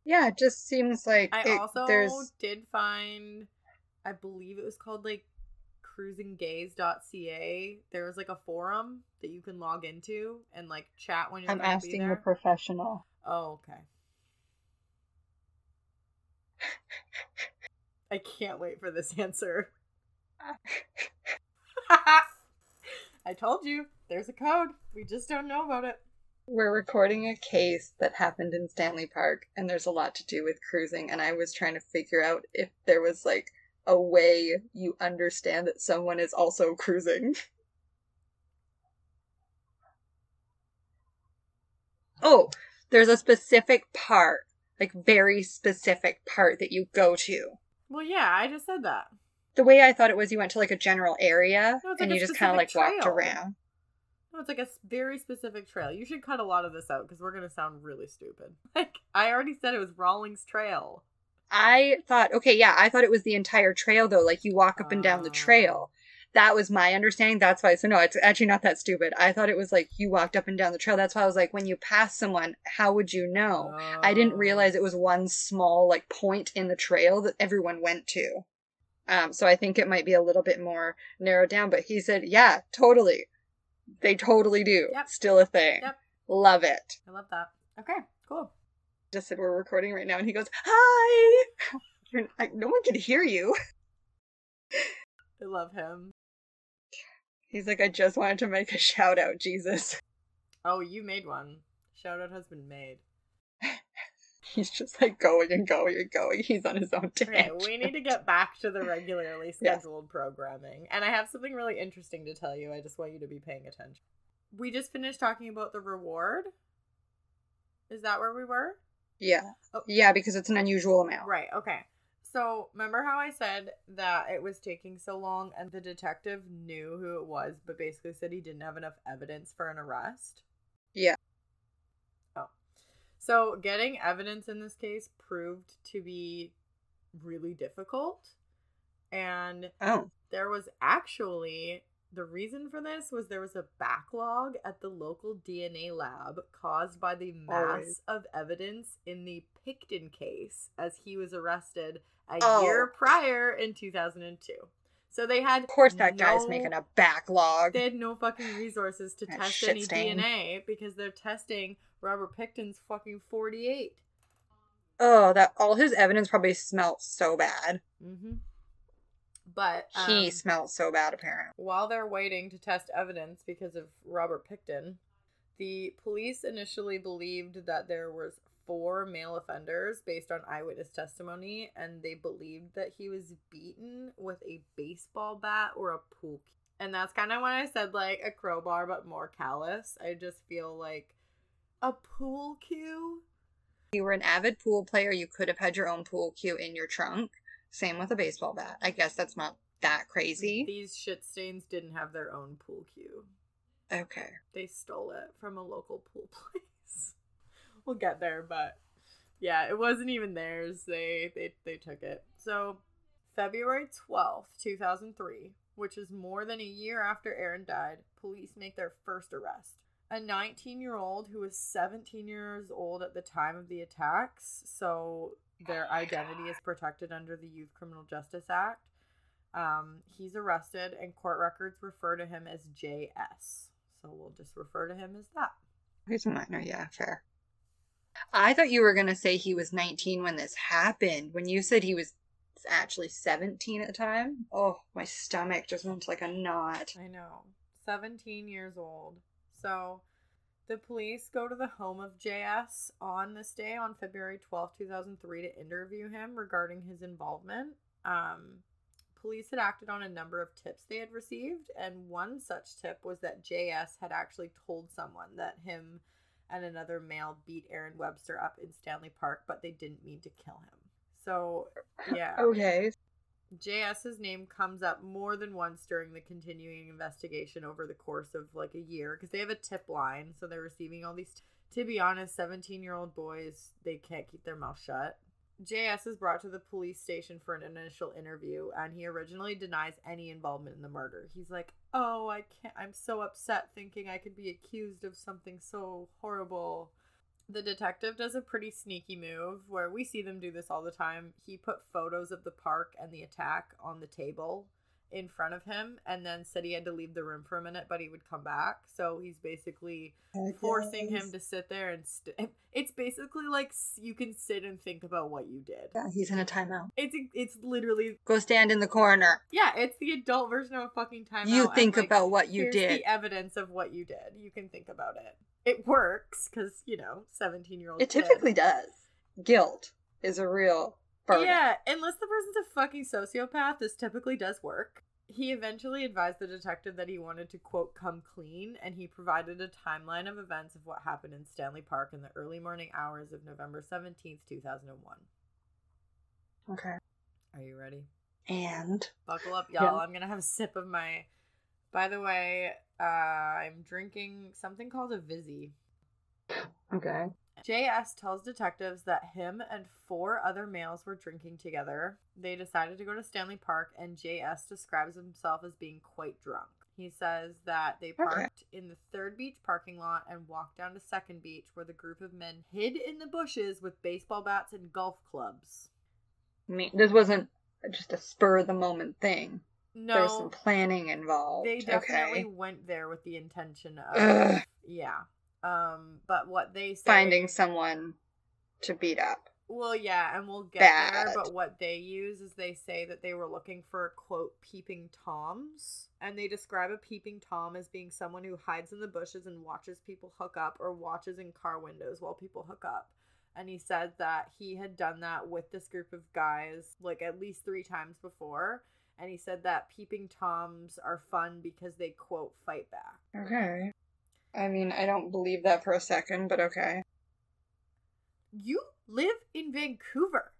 Speaker 2: Yeah, it just seems like
Speaker 3: i
Speaker 2: it-
Speaker 3: also
Speaker 2: there's
Speaker 3: did find i believe it was called like cruisinggays.ca there was like a forum that you can log into and like chat when you're
Speaker 2: I'm asking a professional.
Speaker 3: oh okay i can't wait for this answer [laughs] i told you there's a code we just don't know about it
Speaker 2: We're recording a case that happened in Stanley Park, and there's a lot to do with cruising. And I was trying to figure out if there was like a way you understand that someone is also cruising. Oh, there's a specific part, like very specific part that you go to.
Speaker 3: well yeah i just said that
Speaker 2: The way I thought it was, you went to like a general area
Speaker 3: No, it's
Speaker 2: and you just kind of like
Speaker 3: specific
Speaker 2: walked around.
Speaker 3: No, it's like a very specific trail. You should cut a lot of this out because we're gonna sound really stupid. [laughs] Like I already said, it was Rawlings Trail.
Speaker 2: I thought, okay, yeah, I thought it was the entire trail though. Like you walk up and down the
Speaker 3: Oh.
Speaker 2: trail. That was my understanding. That's why. So no, it's actually not that stupid. I thought it was like you walked up and down the trail. That's why I was like, when you pass someone, how would you know? I didn't
Speaker 3: Oh.
Speaker 2: realize it was one small like point in the trail that everyone went to. Um, so I think it might be a little bit more narrowed down. But he said, yeah, totally. They totally do.
Speaker 3: Yep.
Speaker 2: Still a thing.
Speaker 3: Yep.
Speaker 2: Love it.
Speaker 3: I love that. Okay, cool.
Speaker 2: Just said we're recording right now, and he goes, "Hi." [laughs] You're, I, no one can hear you. [laughs]
Speaker 3: I love him.
Speaker 2: He's like, I just wanted to make a shout out, Jesus. [laughs]
Speaker 3: Oh, you made one. Shout out has been made.
Speaker 2: He's just like going and going and going. He's on his own
Speaker 3: Okay, we need to get back to the regularly [laughs] scheduled programming. And I have something really interesting to tell you. I just want you to be paying attention. We just finished talking about the reward. Is that where we were?
Speaker 2: Yeah,
Speaker 3: Oh.
Speaker 2: yeah, because it's an unusual amount.
Speaker 3: Right, okay. So, remember how I said that it was taking so long and the detective knew who it was, but basically said he didn't have enough evidence for an arrest?
Speaker 2: Yeah.
Speaker 3: Oh. So, getting evidence in this case proved to be really difficult. And
Speaker 2: Oh,
Speaker 3: there was actually the reason for this was there was a backlog at the local DNA lab caused by the mass
Speaker 2: Always.
Speaker 3: of evidence in the Pickton case as he was arrested a
Speaker 2: Oh.
Speaker 3: year prior in 2002. So they had
Speaker 2: of course that guy's making a backlog.
Speaker 3: they had no fucking resources to
Speaker 2: That
Speaker 3: test any
Speaker 2: stain.
Speaker 3: DNA because they're testing Robert Pickton's fucking 48.
Speaker 2: Oh, that all his evidence probably smelt so bad.
Speaker 3: Mm-hmm. But
Speaker 2: he
Speaker 3: um,
Speaker 2: smelt so bad, apparently.
Speaker 3: While they're waiting to test evidence because of Robert Picton, the police initially believed that there was four male offenders based on eyewitness testimony and they believed that he was beaten with a baseball bat or a pool cue. And that's kind of when I said like a crowbar but more callous. I just feel like a pool cue.
Speaker 2: If you were an avid pool player, you could have had your own pool cue in your trunk. Same with a baseball bat. I guess that's not that crazy.
Speaker 3: These shit stains didn't have their own pool cue.
Speaker 2: Okay.
Speaker 3: they stole it from a local pool [laughs] place. We'll get there, but yeah, it wasn't even theirs. They they they took it. So, February 12th, 2003, which is more than a year after Aaron died, police make their first arrest. A 19-year-old who was 17 years old at the time of the attacks, so their
Speaker 2: Oh my
Speaker 3: identity is protected under the Youth Criminal Justice Act. Um, he's arrested, and court records refer to him as JS. So we'll just refer to him as that.
Speaker 2: He's a minor, yeah, fair. I thought you were going to say he was 19 when this happened. When you said he was actually 17 at the time, oh, my stomach just went like a knot.
Speaker 3: I know. 17 years old. So the police go to the home of JS on this day, on February 12, 2003, to interview him regarding his involvement. Um, police had acted on a number of tips they had received, and one such tip was that JS had actually told someone that him and another male beat Aaron Webster up in Stanley Park, but they didn't mean to kill him. So, yeah. [laughs]
Speaker 2: Okay.
Speaker 3: JS's name comes up more than once during the continuing investigation over the course of like a year because they have a tip line, so they're receiving all these. to be honest, 17 year old boys, they can't keep their mouth shut. JS is brought to the police station for an initial interview, and he originally denies any involvement in the murder. He's like, Oh, I can't, I'm so upset thinking I could be accused of something so horrible. The detective does a pretty sneaky move where we see them do this all the time. He put photos of the park and the attack on the table in front of him and then said he had to leave the room for a minute, but he would come back. So he's basically forcing him to sit there and st- [laughs] it's basically like you can sit and think about what you did.
Speaker 2: Yeah, he's in a timeout.
Speaker 3: It's it's literally
Speaker 2: Go stand in the corner.
Speaker 3: yeah, it's the adult version of a fucking timeout.
Speaker 2: you think
Speaker 3: like,
Speaker 2: about what you
Speaker 3: here's
Speaker 2: did.
Speaker 3: The evidence of what you did. You can think about it. It works because you know, seventeen year old.
Speaker 2: It typically does. Guilt is a real
Speaker 3: Yeah, unless the person's a fucking sociopath, this typically does work. He eventually advised the detective that he wanted to, quote, come clean, and he provided a timeline of events of what happened in Stanley Park in the early morning hours of November 17th, 2001.
Speaker 2: Okay.
Speaker 3: Are you ready?
Speaker 2: And
Speaker 3: Buckle up, y'all. I'm going to have a sip of my. By the way, Uh, I'm drinking something called a Vizzy.
Speaker 2: Okay.
Speaker 3: JS tells detectives that him and four other males were drinking together. They decided to go to Stanley Park, and JS describes himself as being quite drunk. He says that they parked in the third beach parking lot and walked down to second beach, where the group of men hid in the bushes with baseball bats and golf clubs.
Speaker 2: I mean, this wasn't just a spur of the moment thing. No, there's some planning involved.
Speaker 3: they definitely
Speaker 2: okay.
Speaker 3: went there with the intention of
Speaker 2: Ugh.
Speaker 3: yeah. Um, but what they say
Speaker 2: Finding someone to beat up.
Speaker 3: Well, yeah, and we'll get there, but what they use is they say that they were looking for quote peeping toms, and they describe a peeping tom as being someone who hides in the bushes and watches people hook up or watches in car windows while people hook up. And he said that he had done that with this group of guys like at least 3 times before, and he said that peeping toms are fun because they quote fight back.
Speaker 2: Okay. I mean, I don't believe that for a second, but okay.
Speaker 3: You live in Vancouver.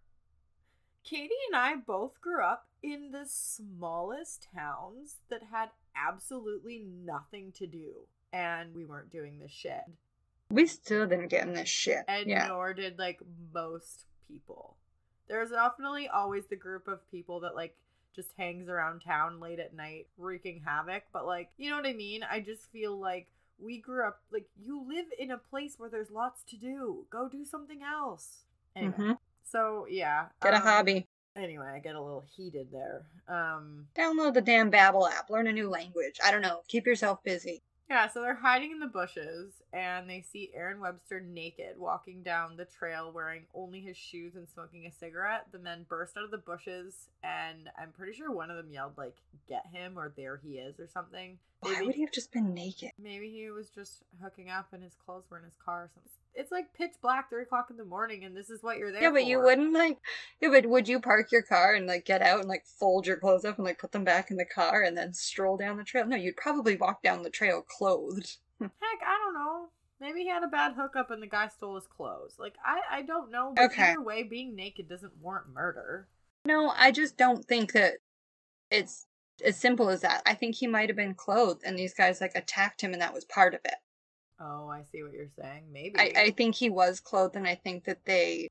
Speaker 3: Katie and I both grew up in the smallest towns that had absolutely nothing to do. And we weren't doing this shit.
Speaker 2: We still didn't get in this shit.
Speaker 3: And
Speaker 2: yeah.
Speaker 3: nor did like most people. There's definitely always the group of people that like just hangs around town late at night wreaking havoc. But like, you know what I mean? I just feel like we grew up like you live in a place where there's lots to do. Go do something else. Anyway.
Speaker 2: Mhm.
Speaker 3: So yeah.
Speaker 2: Get a
Speaker 3: um,
Speaker 2: hobby.
Speaker 3: Anyway, I get a little heated there. Um
Speaker 2: Download the damn Babbel app. Learn a new language. I don't know. Keep yourself busy.
Speaker 3: Yeah, so they're hiding in the bushes and they see Aaron Webster naked walking down the trail wearing only his shoes and smoking a cigarette. The men burst out of the bushes and I'm pretty sure one of them yelled like get him or there he is or something.
Speaker 2: Why
Speaker 3: Maybe-
Speaker 2: would he have just been naked?
Speaker 3: Maybe he was just hooking up and his clothes were in his car or something. It's like pitch black, three o'clock in the morning, and this is what you're there
Speaker 2: Yeah, but you wouldn't like. Yeah, but would you park your car and like get out and like fold your clothes up and like put them back in the car and then stroll down the trail? No, you'd probably walk down the trail clothed. [laughs]
Speaker 3: Heck, I don't know. Maybe he had a bad hookup and the guy stole his clothes. Like I, I don't know. But
Speaker 2: Okay.
Speaker 3: either way, being naked doesn't warrant murder.
Speaker 2: No, I just don't think that it's as simple as that. I think he might have been clothed and these guys like attacked him and that was part of it.
Speaker 3: Oh, I see what you're saying. Maybe.
Speaker 2: I, I think he was clothed and I think that they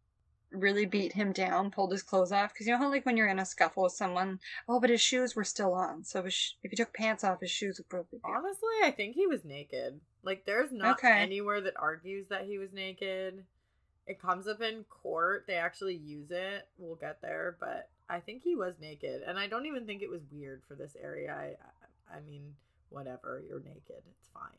Speaker 2: really beat him down, pulled his clothes off. Because you know how, like, when you're in a scuffle with someone, oh, but his shoes were still on. So if, sh- if he took pants off, his shoes would probably be.
Speaker 3: Honestly, I think he was naked. Like, there's not
Speaker 2: Okay.
Speaker 3: anywhere that argues that he was naked. It comes up in court. They actually use it. We'll get there, but I think he was naked, and I don't even think it was weird for this area. I, I mean, whatever. You're naked. It's fine.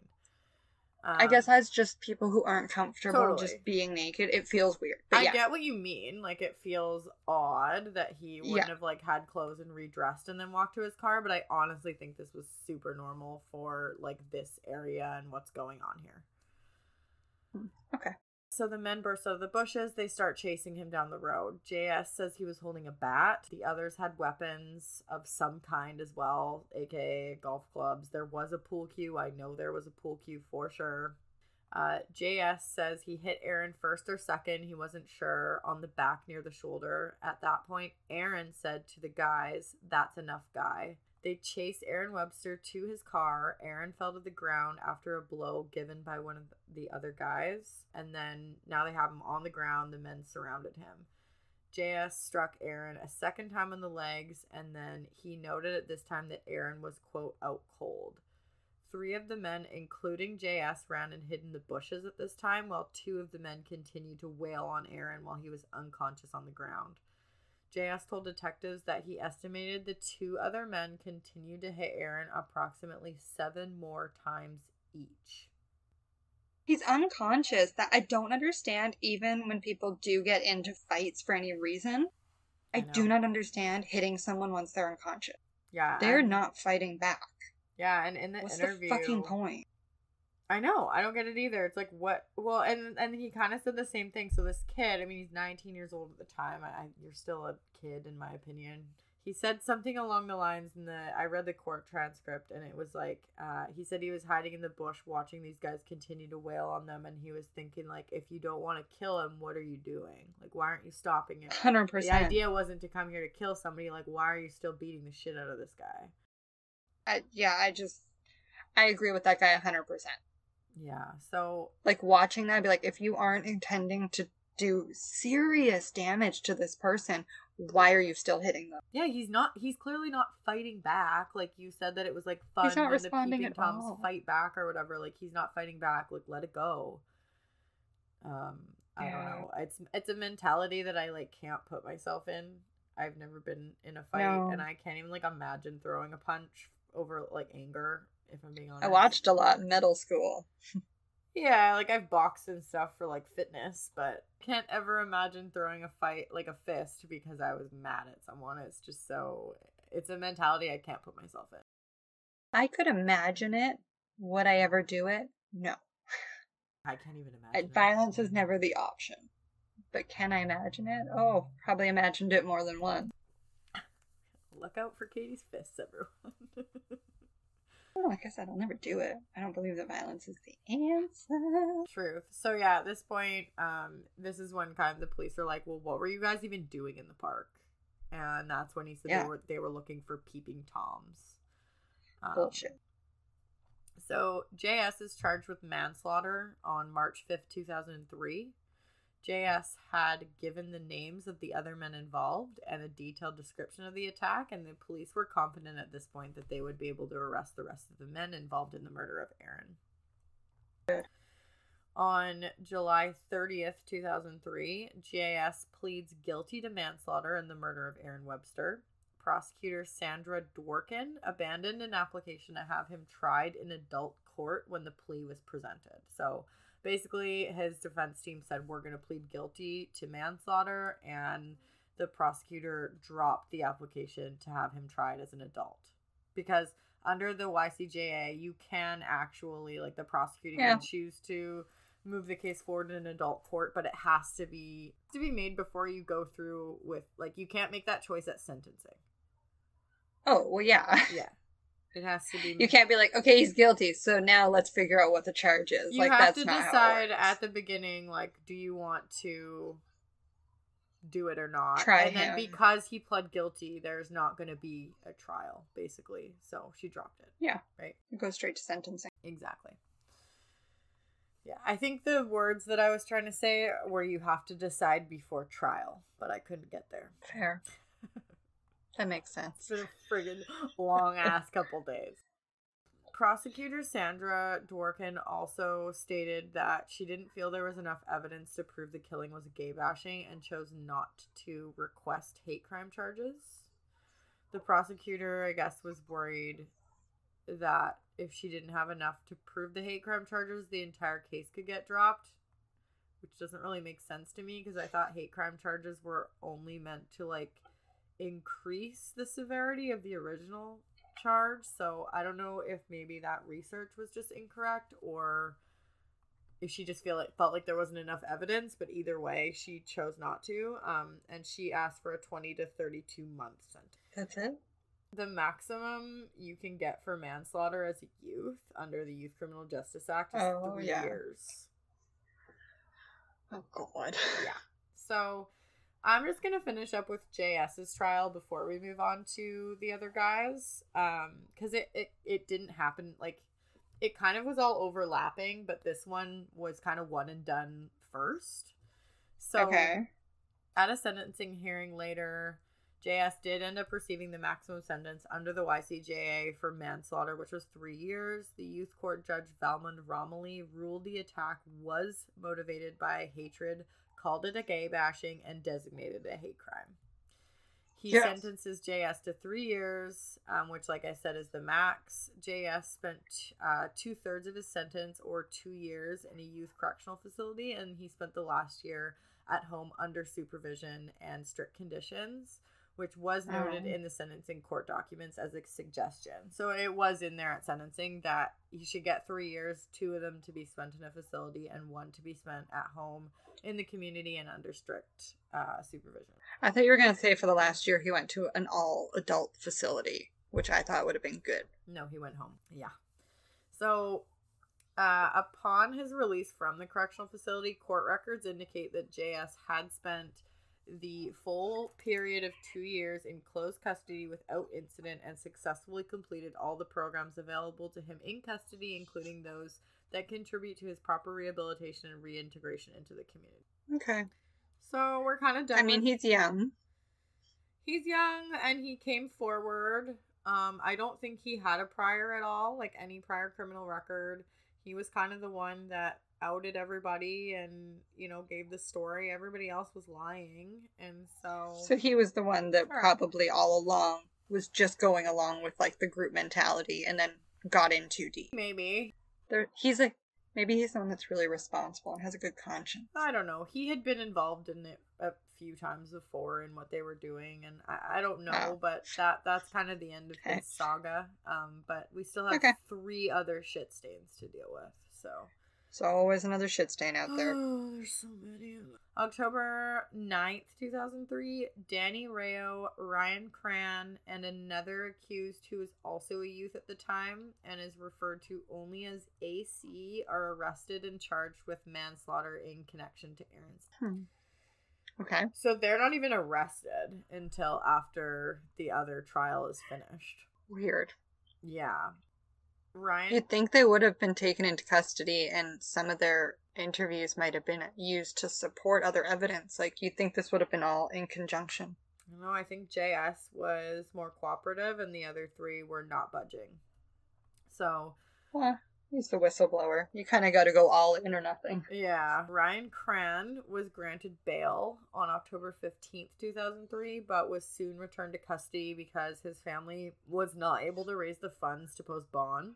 Speaker 2: I
Speaker 3: Um,
Speaker 2: guess as just people who aren't comfortable
Speaker 3: Totally.
Speaker 2: just being naked, it feels weird. But
Speaker 3: I
Speaker 2: yeah,
Speaker 3: get what you mean. Like it feels odd that he wouldn't
Speaker 2: Yeah.
Speaker 3: have like had clothes and redressed and then walked to his car, but I honestly think this was super normal for like this area and what's going on here.
Speaker 2: okay.
Speaker 3: So the men burst out of the bushes. They start chasing him down the road. JS says he was holding a bat. The others had weapons of some kind as well, aka golf clubs. There was a pool cue. I know there was a pool cue for sure. Uh, JS says he hit Aaron first or second. He wasn't sure on the back near the shoulder. At that point, Aaron said to the guys, That's enough, guy. They chased Aaron Webster to his car. Aaron fell to the ground after a blow given by one of the other guys. And then now they have him on the ground. The men surrounded him. JS struck Aaron a second time on the legs, and then he noted at this time that Aaron was, quote, out cold. Three of the men, including JS, ran and hid in the bushes at this time, while two of the men continued to wail on Aaron while he was unconscious on the ground. JS told detectives that he estimated the two other men continued to hit Aaron approximately seven more times each.
Speaker 2: He's unconscious. That I don't understand. Even when people do get into fights for any reason,
Speaker 3: I
Speaker 2: I, do not understand hitting someone once they're unconscious.
Speaker 3: Yeah,
Speaker 2: They're not fighting back.
Speaker 3: Yeah, and in the
Speaker 2: What's
Speaker 3: interview,
Speaker 2: the fucking point?
Speaker 3: I know. I don't get it either. It's like what? Well, and and he kind of said the same thing. So this kid, I mean, he's 19 years old at the time. I, I you're still a kid in my opinion. He said something along the lines in the I read the court transcript and it was like uh, he said he was hiding in the bush watching these guys continue to wail on them and he was thinking like if you don't want to kill him what are you doing like why aren't you stopping it
Speaker 2: Hundred percent
Speaker 3: the
Speaker 2: percent.
Speaker 3: idea wasn't to come here to kill somebody like why are you still beating the shit out of this guy
Speaker 2: I, yeah, I just, I agree with that guy 100%.
Speaker 3: Yeah. So
Speaker 2: Like watching that, I'd be like, if you aren't intending to do serious damage to this person, why are you still hitting them?
Speaker 3: yeah, he's not. He's clearly not fighting back. Like you said that it was like fun.
Speaker 2: He's not responding
Speaker 3: peeping
Speaker 2: at
Speaker 3: toms
Speaker 2: all.
Speaker 3: fight back or whatever. Like he's not fighting back. Like let it go. Um, I don't know. It's it's a mentality that I like can't put myself in. I've never been in a fight,
Speaker 2: No.
Speaker 3: and I can't even like imagine throwing a punch over like anger. If I'm being honest,
Speaker 2: I watched a lot in middle school.
Speaker 3: Yeah, like I've boxed and stuff for like fitness, but can't ever imagine throwing a fight like a fist because I was mad at someone. It's just so it's a mentality I can't put myself in.
Speaker 2: I could imagine it. Would I ever do it? No.
Speaker 3: I can't even imagine. it.
Speaker 2: Violence is never the option. But can I imagine it? Oh, probably imagined it more than once.
Speaker 3: Look out for Katie's fists, everyone. [laughs]
Speaker 2: Oh, like I said, I'll never do it. I don't believe that violence is the answer.
Speaker 3: Truth. So yeah, at this point, um, this is when kind of the police are like, "Well, what were you guys even doing in the park?" And that's when he said
Speaker 2: Yeah.
Speaker 3: they were they were looking for peeping toms. Um,
Speaker 2: Bullshit.
Speaker 3: So JS is charged with manslaughter on March 5th, 2003. JS had given the names of the other men involved and a detailed description of the attack, and the police were confident at this point that they would be able to arrest the rest of the men involved in the murder of Aaron. On July 30th, 2003, JS pleads guilty to manslaughter in the murder of Aaron Webster. Prosecutor Sandra Dworkin abandoned an application to have him tried in adult court when the plea was presented. So basically, his defense team said, We're going to plead guilty to manslaughter, and the prosecutor dropped the application to have him tried as an adult. Because under the YCJA, you can actually, like, the prosecutor
Speaker 2: Yeah.
Speaker 3: can choose to move the case forward in an adult court, but it has to be to be made before you go through with like you can't make that choice at sentencing.
Speaker 2: Oh, well, yeah.
Speaker 3: Yeah. It has to be
Speaker 2: You can't be like, okay, he's guilty, so now let's figure out what the charge is.
Speaker 3: You
Speaker 2: like,
Speaker 3: have
Speaker 2: that's
Speaker 3: to decide at the beginning like do you want to do it or not.
Speaker 2: Try
Speaker 3: and then because he pled guilty, there's not going to be a trial basically. So she dropped it.
Speaker 2: Yeah.
Speaker 3: Right.
Speaker 2: Go straight to sentencing.
Speaker 3: Exactly. Yeah, I think the words that I was trying to say were you have to decide before trial, but I couldn't get there.
Speaker 2: Fair. That makes sense.
Speaker 3: a friggin' long ass couple days. Prosecutor Sandra Dworkin also stated that she didn't feel there was enough evidence to prove the killing was gay bashing and chose not to request hate crime charges. The prosecutor, I guess, was worried that if she didn't have enough to prove the hate crime charges, the entire case could get dropped, which doesn't really make sense to me because I thought hate crime charges were only meant to like increase the severity of the original charge. So I don't know if maybe that research was just incorrect or if she just feel like felt like there wasn't enough evidence, but either way, she chose not to. Um, and she asked for a twenty to thirty-two month sentence.
Speaker 2: That's it?
Speaker 3: The maximum you can get for manslaughter as a youth under the Youth Criminal Justice Act is
Speaker 2: Oh,
Speaker 3: three
Speaker 2: yeah.
Speaker 3: years.
Speaker 2: Oh, God.
Speaker 3: Yeah. So I'm just gonna finish up with JS's trial before we move on to the other guys. Um, because it, it it didn't happen like it kind of was all overlapping, but this one was kind of one and done first. So
Speaker 2: okay.
Speaker 3: at a sentencing hearing later, JS did end up receiving the maximum sentence under the YCJA for manslaughter, which was three years. The youth court judge Valmond Romilly ruled the attack was motivated by hatred, called it a gay bashing, and designated it a hate crime. He
Speaker 2: Yes.
Speaker 3: sentences JS to three years, um, which, like I said, is the max. JS spent uh, two thirds of his sentence, or two years, in a youth correctional facility, and he spent the last year at home under supervision and strict conditions, which was noted
Speaker 2: Oh.
Speaker 3: in the sentencing court documents as a suggestion. So it was in there at sentencing that he should get three years, two of them to be spent in a facility, and one to be spent at home in the community and under strict uh, supervision.
Speaker 2: I thought you were going to say for the last year he went to an all adult facility, which I thought would have been good.
Speaker 3: No, he went home. Yeah. So, uh, upon his release from the correctional facility, court records indicate that JS had spent the full period of two years in closed custody without incident and successfully completed all the programs available to him in custody, including those that contribute to his proper rehabilitation and reintegration into the community.
Speaker 2: Okay.
Speaker 3: So we're kind of done.
Speaker 2: I mean, he's young.
Speaker 3: he's young and he came forward. Um, I don't think he had a prior at all, like any prior criminal record. He was kind of the one that outed everybody and you know gave the story. Everybody else was lying, and so
Speaker 2: So he was the one that
Speaker 3: Sure.
Speaker 2: probably all along was just going along with like the group mentality and then got in too deep.
Speaker 3: maybe
Speaker 2: There, he's a maybe he's the one that's really responsible and has a good conscience.
Speaker 3: I don't know. He had been involved in it a few times before in what they were doing, and I, I don't know,
Speaker 2: Oh.
Speaker 3: but that that's kind of the end of
Speaker 2: Okay.
Speaker 3: his saga. Um, but we still have
Speaker 2: Okay.
Speaker 3: three other shit stains to deal with. So
Speaker 2: So always another shit stain out there.
Speaker 3: Oh, there's so many. October 9th, 2003, Danny Rao, Ryan Cran, and another accused who is also a youth at the time and is referred to only as AC are arrested and charged with manslaughter in connection to Aaron's.
Speaker 2: Hmm. Okay.
Speaker 3: So they're not even arrested until after the other trial is finished.
Speaker 2: Weird.
Speaker 3: Yeah. Ryan
Speaker 2: You'd think they would have been taken into custody and some of their interviews might have been used to support other evidence. Like you'd think this would have been all in conjunction.
Speaker 3: No, I think JS was more cooperative and the other three were not budging. So,
Speaker 2: Well, he's the whistleblower. You kind of got to go all in or nothing.
Speaker 3: yeah, Ryan Cran was granted bail on October 15th, 2003, but was soon returned to custody because his family was not able to raise the funds to post bond.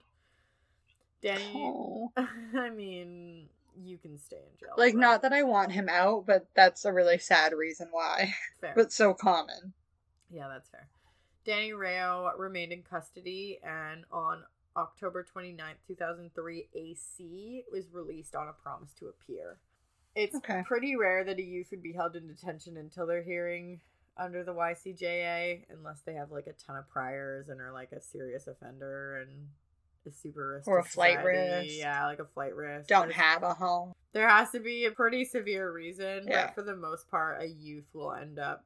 Speaker 3: Danny,
Speaker 2: Oh. [laughs]
Speaker 3: I mean, you can stay in jail.
Speaker 2: Like,
Speaker 3: but
Speaker 2: not that I want him out, but that's a really sad reason why.
Speaker 3: fair. [laughs]
Speaker 2: but so common.
Speaker 3: Yeah, that's fair. Danny Rao remained in custody, and on October 29th, 2003, AC was released on a promise to appear. It's
Speaker 2: Okay.
Speaker 3: pretty rare that a youth would be held in detention until their hearing under the YCJA, unless they have like a ton of priors and are like a serious offender and a super risk.
Speaker 2: Or a flight
Speaker 3: society.
Speaker 2: risk.
Speaker 3: Yeah, like a flight risk.
Speaker 2: Don't have a home.
Speaker 3: there has to be a pretty severe reason,
Speaker 2: Yeah.
Speaker 3: but for the most part, a youth will end up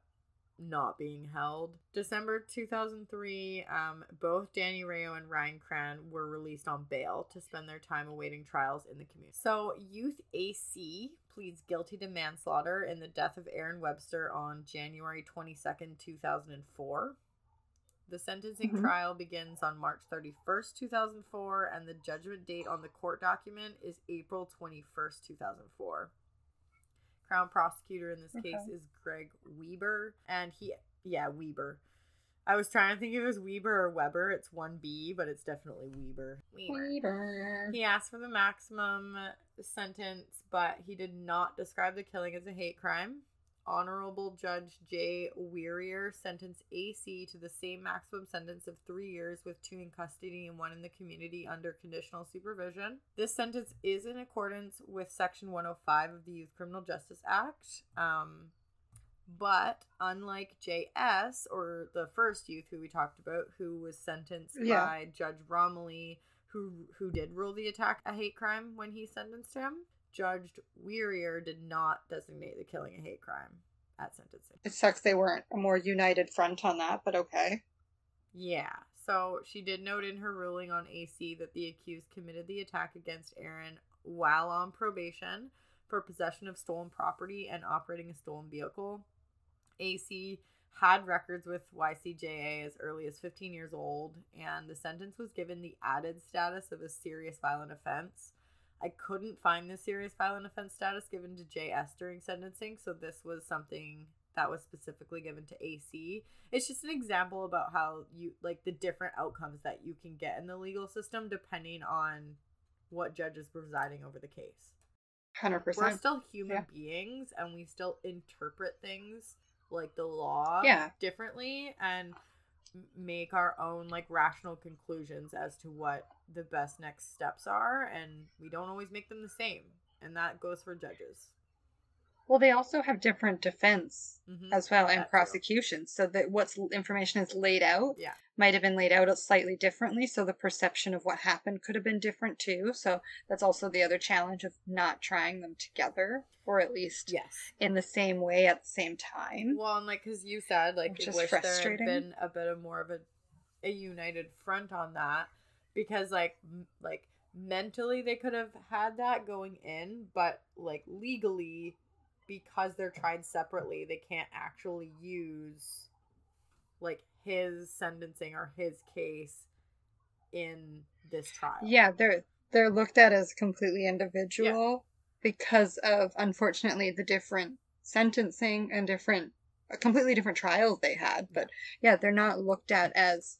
Speaker 3: not being held. December 2003, um, both Danny Rao and Ryan Cran were released on bail to spend their time awaiting trials in the community. So, Youth AC pleads guilty to manslaughter in the death of Aaron Webster on January 22nd, 2004. The sentencing
Speaker 2: Mhm.
Speaker 3: trial begins on March 31st, 2004, and the judgment date on the court document is April 21st, 2004. Crown prosecutor in this case is Greg Weber, and he, yeah, Weber. I was trying to think if it was Weber or Weber. It's one B, but it's definitely Weber.
Speaker 2: Weber.
Speaker 3: He asked for the maximum sentence, but he did not describe the killing as a hate crime. Honorable Judge Jay Weirier sentenced AC to the same maximum sentence of three years with two in custody and one in the community under conditional supervision. This sentence is in accordance with Section 105 of the Youth Criminal Justice Act. Um, but unlike JS or the first youth who we talked about, who was sentenced
Speaker 2: Yeah.
Speaker 3: by Judge Romilly, who who did rule the attack a hate crime when he sentenced him, Judge Weirier did not designate the killing a hate crime at sentencing.
Speaker 2: It sucks they weren't a more united front on that, but okay.
Speaker 3: Yeah. So she did note in her ruling on AC that the accused committed the attack against Aaron while on probation for possession of stolen property and operating a stolen vehicle. AC had records with YCJA as early as 15 years old, and the sentence was given the added status of a serious violent offense. I couldn't find the serious violent offense status given to JS during sentencing, so this was something that was specifically given to AC. It's just an example about how you like the different outcomes that you can get in the legal system depending on what judge is presiding over the case.
Speaker 2: 100%.
Speaker 3: We're still human
Speaker 2: Yeah.
Speaker 3: beings and we still interpret things like the law
Speaker 2: Yeah.
Speaker 3: differently and make our own like rational conclusions as to what the best next steps are and we don't always make them the same and that goes for judges
Speaker 2: Well, they also have different defense
Speaker 3: Mhm.
Speaker 2: as well and prosecution. So that what's information is laid out
Speaker 3: Yeah.
Speaker 2: might have been laid out slightly differently. So the perception of what happened could have been different too. So that's also the other challenge of not trying them together, or at least
Speaker 3: Yes.
Speaker 2: in the same way at the same time.
Speaker 3: Well, and like because you said, like
Speaker 2: Which
Speaker 3: you wish there had been a bit of more of a a united front on that because like m- like mentally they could have had that going in, but like legally because they're tried separately, they can't actually use like his sentencing or his case in this trial.
Speaker 2: Yeah, they're they're looked at as completely individual because of unfortunately the different sentencing and different completely different trials they had. But yeah, they're not looked at as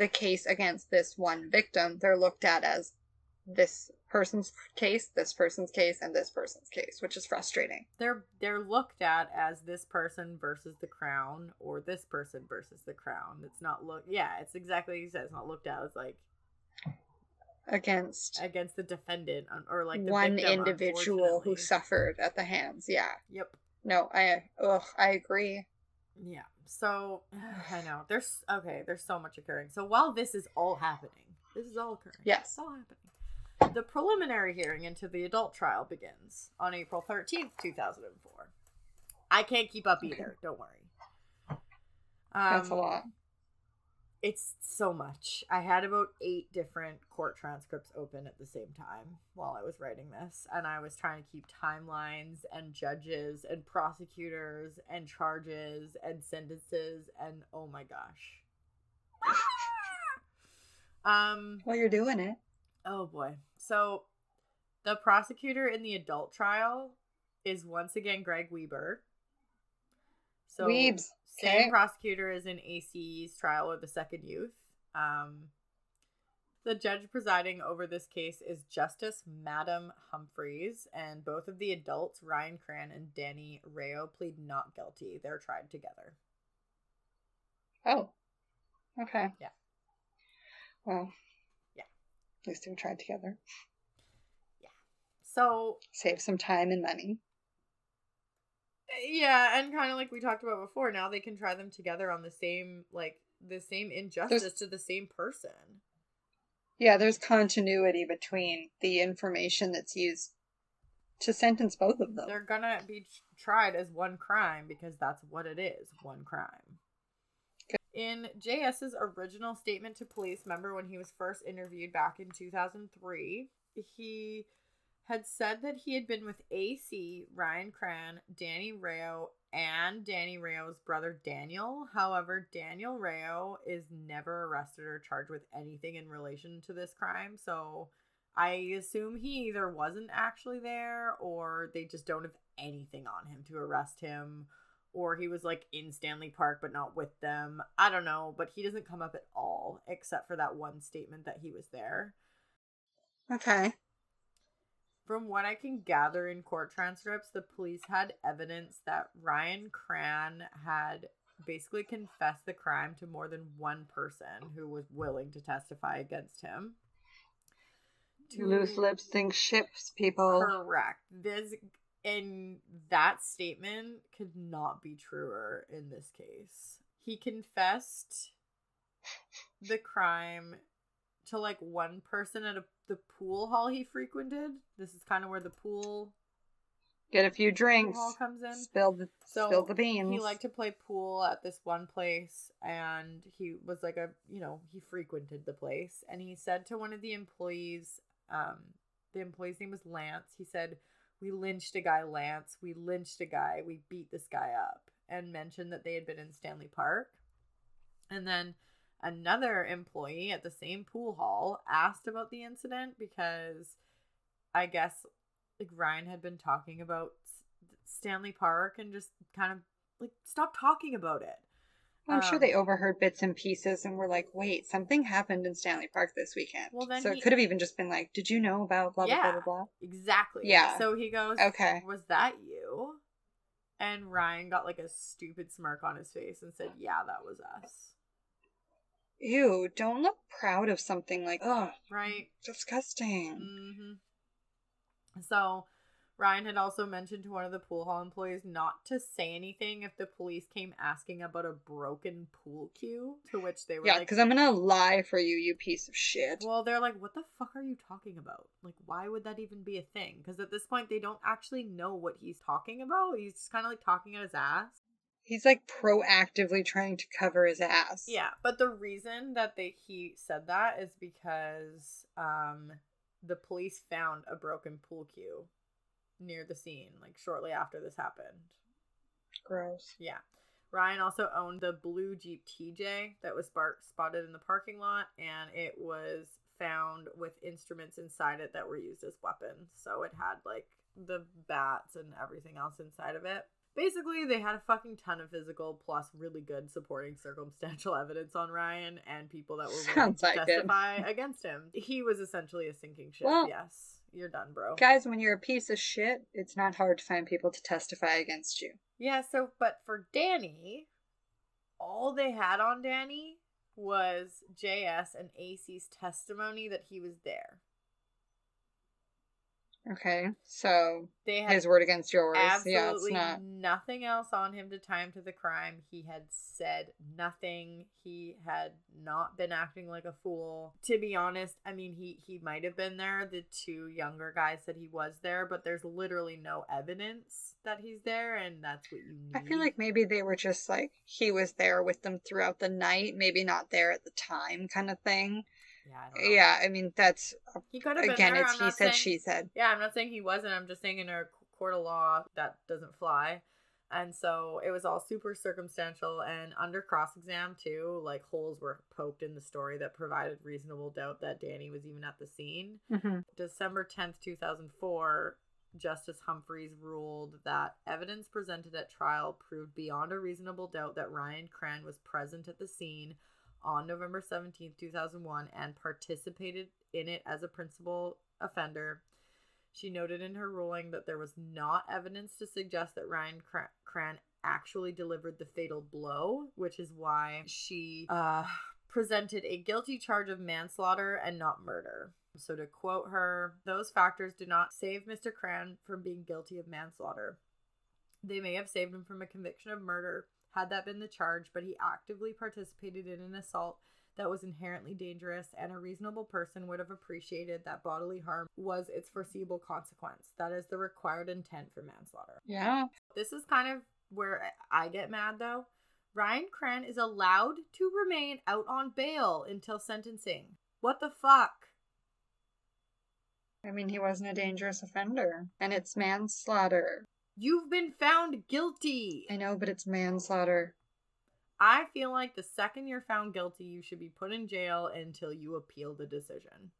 Speaker 2: the case against this one victim. They're looked at as this person's case, this person's case, and this person's case, which is frustrating.
Speaker 3: they're they're looked at as this person versus the crown or this person versus the crown. It's not look yeah, it's exactly like you said. It's not looked at as like
Speaker 2: Against
Speaker 3: against the defendant or like the
Speaker 2: one
Speaker 3: victim,
Speaker 2: individual who suffered at the hands. Yeah.
Speaker 3: Yep.
Speaker 2: No, I ugh, I agree.
Speaker 3: Yeah. So I [sighs] know there's okay. There's so much occurring. So while this is all happening, this is all occurring.
Speaker 2: Yes.
Speaker 3: It's all happening. The preliminary hearing into the adult trial begins on April 13th, 2004. I can't keep up either. Don't worry.
Speaker 2: That's a
Speaker 3: Um,
Speaker 2: lot.
Speaker 3: It's so much. I had about eight different court transcripts open at the same time while I was writing this, and I was trying to keep timelines and judges and prosecutors and charges and sentences and oh my gosh. [laughs] um
Speaker 2: Well, you're doing it.
Speaker 3: oh boy. So the prosecutor in the adult trial is once again Greg Weber. So
Speaker 2: Weebs.
Speaker 3: same
Speaker 2: Okay.
Speaker 3: prosecutor as in AC's trial of the second youth. Um, the judge presiding over this case is Justice Madam Humphries, and both of the adults, Ryan Cran and Danny Rao, plead not guilty. They're tried together.
Speaker 2: Oh. Okay.
Speaker 3: Yeah.
Speaker 2: Well.
Speaker 3: Yeah.
Speaker 2: At least we tried together. Yeah.
Speaker 3: So
Speaker 2: Save some time and money.
Speaker 3: Yeah, and kind of like we talked about before, now they can try them together on the same like the same injustice to the same person.
Speaker 2: Yeah, there's continuity between the information that's used to sentence both of them.
Speaker 3: They're gonna be tried as one crime because that's what it is one crime. In JS's original statement to police, remember when he was first interviewed back in 2003, he had said that he had been with AC, Ryan Cran, Danny Rao, and Danny Rao's brother Daniel. However, Daniel Rao is never arrested or charged with anything in relation to this crime. So I assume he either wasn't actually there or they just don't have anything on him to arrest him or he was like in Stanley Park but not with them. I don't know, but he doesn't come up at all except for that one statement that he was there.
Speaker 2: Okay.
Speaker 3: From what I can gather in court transcripts, the police had evidence that Ryan Cran had basically confessed the crime to more than one person who was willing to testify against him. To-
Speaker 2: Loose lips sink ships, people.
Speaker 3: Correct. This and that statement could not be truer in this case. He confessed the crime to like one person at a, the pool hall he frequented. This is kind of where the pool
Speaker 2: Get a few drinks.
Speaker 3: hall comes in.
Speaker 2: Spill the
Speaker 3: So
Speaker 2: spill the beans.
Speaker 3: He liked to play pool at this one place and he was like a you know, he frequented the place and he said to one of the employees, um, the employee's name was Lance, he said, We lynched a guy, Lance, we lynched a guy, we beat this guy up and mentioned that they had been in Stanley Park. And then another employee at the same pool hall asked about the incident because I guess like Ryan had been talking about Stanley Park and just kind of like stop talking about it.
Speaker 2: I'm sure
Speaker 3: um,
Speaker 2: they overheard bits and pieces and were like, "Wait, something happened in Stanley Park this weekend."
Speaker 3: Well, then
Speaker 2: so
Speaker 3: he-
Speaker 2: it could have even just been like, "Did you know about blah blah blah blah
Speaker 3: Exactly.
Speaker 2: Yeah.
Speaker 3: So he goes,
Speaker 2: Okay.
Speaker 3: Was that you? And Ryan got like a stupid smirk on his face and said, Yeah, that was us.
Speaker 2: Blah"? Ew! Don't look proud of something like, "Oh,
Speaker 3: Right?
Speaker 2: disgusting."
Speaker 3: hmm So Ryan had also mentioned to one of the pool hall employees not to say anything if the police came asking about a broken pool cue, to which they were
Speaker 2: Yeah,
Speaker 3: like,
Speaker 2: because I'm gonna lie for you, you piece of shit.
Speaker 3: Well, they're like, what the fuck are you talking about? Like, why would that even be a thing? Because at this point, they don't actually know what he's talking about. He's just kind of like talking at his ass.
Speaker 2: He's like proactively trying to cover his ass.
Speaker 3: Yeah, but the reason that they he said that is because um the police found a broken pool cue near the scene, like shortly after this happened.
Speaker 2: Gross.
Speaker 3: Yeah. Ryan also owned the blue Jeep TJ that was spark- spotted in the parking lot, and it was found with instruments inside it that were used as weapons. So it had like the bats and everything else inside of it. Basically, they had a fucking ton of physical plus really good supporting circumstantial [laughs] evidence on Ryan and people that were willing to
Speaker 2: like it.
Speaker 3: testify against him. He was essentially a sinking ship.
Speaker 2: Well-
Speaker 3: yes, you're done, bro.
Speaker 2: Guys, when you're a piece of shit, it's not hard to find people to testify against you.
Speaker 3: Yeah, so but for Danny, all they had on Danny was JS and AC's testimony that he was there.
Speaker 2: Okay, so
Speaker 3: They had
Speaker 2: his word against yours. Yeah,
Speaker 3: absolutely
Speaker 2: not.
Speaker 3: nothing else on him to tie him to the crime. He had said nothing. He had not been acting like a fool. To be honest, I mean he he might have been there. The two younger guys said he was there, but there's literally no evidence that he's there, and that's what you need.
Speaker 2: I feel like maybe they were just like he was there with them throughout the night, maybe not there at the time, kind of thing.
Speaker 3: Yeah, I.
Speaker 2: Yeah, I mean that's
Speaker 3: He could have
Speaker 2: again,
Speaker 3: there.
Speaker 2: it's he said,
Speaker 3: saying-
Speaker 2: she said.
Speaker 3: Yeah, I'm not saying he wasn't. I'm just saying in a court of law that doesn't fly. And so it was all super circumstantial and under cross exam too, like holes were poked in the story that provided reasonable doubt that Danny was even at the scene.
Speaker 2: Mhm.
Speaker 3: December 10th, 2004, Justice Humphries ruled that evidence presented at trial proved beyond a reasonable doubt that Ryan Cran was present at the scene on November 17th, 2001, and participated in it as a principal offender. She noted in her ruling that there was not evidence to suggest that Ryan Cra- Cran actually delivered the fatal blow, which is why she uh, presented a guilty charge of manslaughter and not murder. So, to quote her, those factors do not save Mr. Cran from being guilty of manslaughter. They may have saved him from a conviction of murder, had that been the charge, but he actively participated in an assault that was inherently dangerous, and a reasonable person would have appreciated that bodily harm was its foreseeable consequence. That is the required intent for manslaughter.
Speaker 2: Yeah.
Speaker 3: This is kind of where I get mad though. Ryan Cran is allowed to remain out on bail until sentencing. What the fuck?
Speaker 2: I mean, he wasn't a dangerous offender, and it's manslaughter.
Speaker 3: You've been found guilty.
Speaker 2: I know, but it's manslaughter.
Speaker 3: I feel like the second you're found guilty, you should be put in jail until you appeal the decision.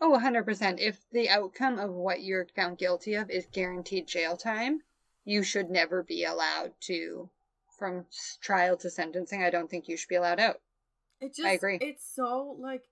Speaker 2: Oh, 100%. If the outcome of what you're found guilty of is guaranteed jail time, you should never be allowed to, from trial to sentencing, I don't think you should be allowed out.
Speaker 3: It just I
Speaker 2: agree.
Speaker 3: It's so like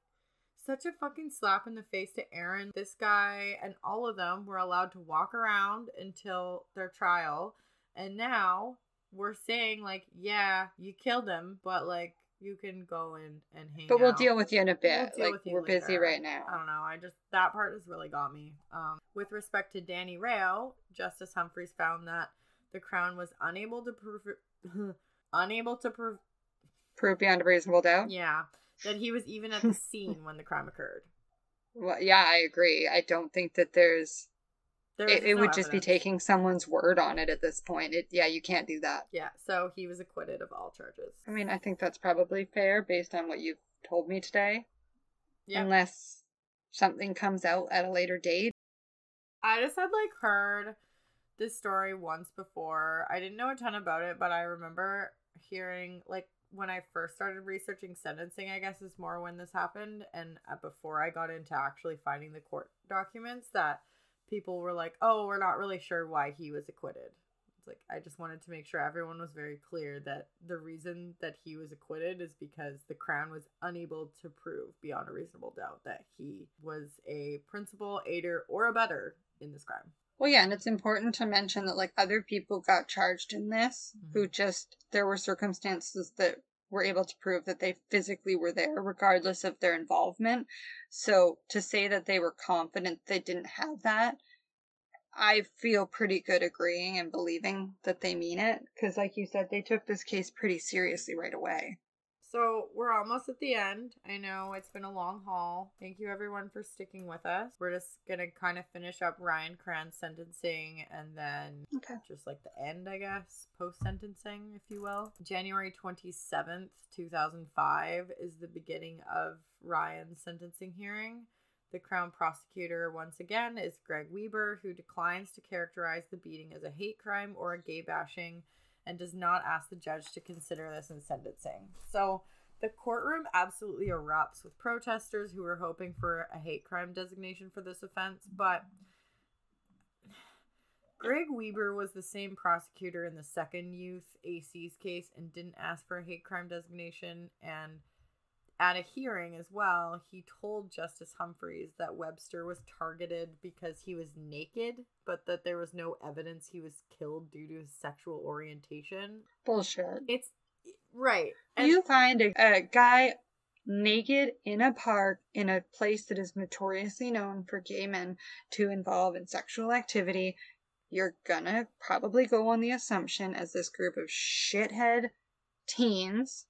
Speaker 3: such a fucking slap in the face to Aaron. This guy and all of them were allowed to walk around until their trial, and now we're saying like, yeah, you killed him, but like you can go and and hang.
Speaker 2: But we'll
Speaker 3: out.
Speaker 2: deal with you in a
Speaker 3: We'll
Speaker 2: bit. like, we're busy right now.
Speaker 3: I don't know. I just that part has really got me. Um, with respect to Danny Rao, Justice Humphries found that the Crown was unable to prove, [laughs] unable to prove,
Speaker 2: Prove beyond a reasonable doubt?
Speaker 3: yeah, that he was even at the scene when the crime occurred. [laughs]
Speaker 2: Well, yeah, I agree. I don't think that there's.
Speaker 3: There
Speaker 2: It, it
Speaker 3: no
Speaker 2: would just be taking someone's word on it at this point. It, yeah, you can't do that.
Speaker 3: Yeah, so he was acquitted of all charges.
Speaker 2: I mean, I think that's probably fair based on what you've told me today.
Speaker 3: Yeah,
Speaker 2: Unless something comes out at a later date.
Speaker 3: I just had like heard this story once before. I didn't know a ton about it, but I remember hearing like when I first started researching sentencing, I guess is more when this happened, and uh, before I got into actually finding the court documents, that people were like, "Oh, we're not really sure why he was acquitted." It's like I just wanted to make sure everyone was very clear that the reason that he was acquitted is because the crown was unable to prove beyond a reasonable doubt that he was a principal, aider, or abettor in this crime.
Speaker 2: Well, yeah, and it's important to mention that like other people got charged in this who mm-hmm. just there were circumstances that were able to prove that they physically were there regardless of their involvement. So to say that they were confident they didn't have that, I feel pretty good agreeing and believing that they mean it because, like you said, they took this case pretty seriously right away.
Speaker 3: So we're almost at the end. I know it's been a long haul. Thank you everyone for sticking with us. We're just gonna kind of finish up Ryan Cran's sentencing and then
Speaker 2: Okay.
Speaker 3: just like the end, I guess, post sentencing, if you will. January 27th, 2005 is the beginning of Ryan's sentencing hearing. The Crown prosecutor, once again, is Greg Weber, who declines to characterize the beating as a hate crime or a gay bashing and does not ask the judge to consider this in sentencing. So the courtroom absolutely erupts with protesters who are hoping for a hate crime designation for this offense, but Greg Weber was the same prosecutor in the second youth AC's case and didn't ask for a hate crime designation. And at a hearing as well, he told Justice Humphries that Webster was targeted because he was naked, but that there was no evidence he was killed due to his sexual orientation.
Speaker 2: Bullshit.
Speaker 3: It's right. And
Speaker 2: you find a, a guy naked in a park in a place that is notoriously known for gay men to involve in sexual activity, you're gonna probably go on the assumption as this group of shithead teens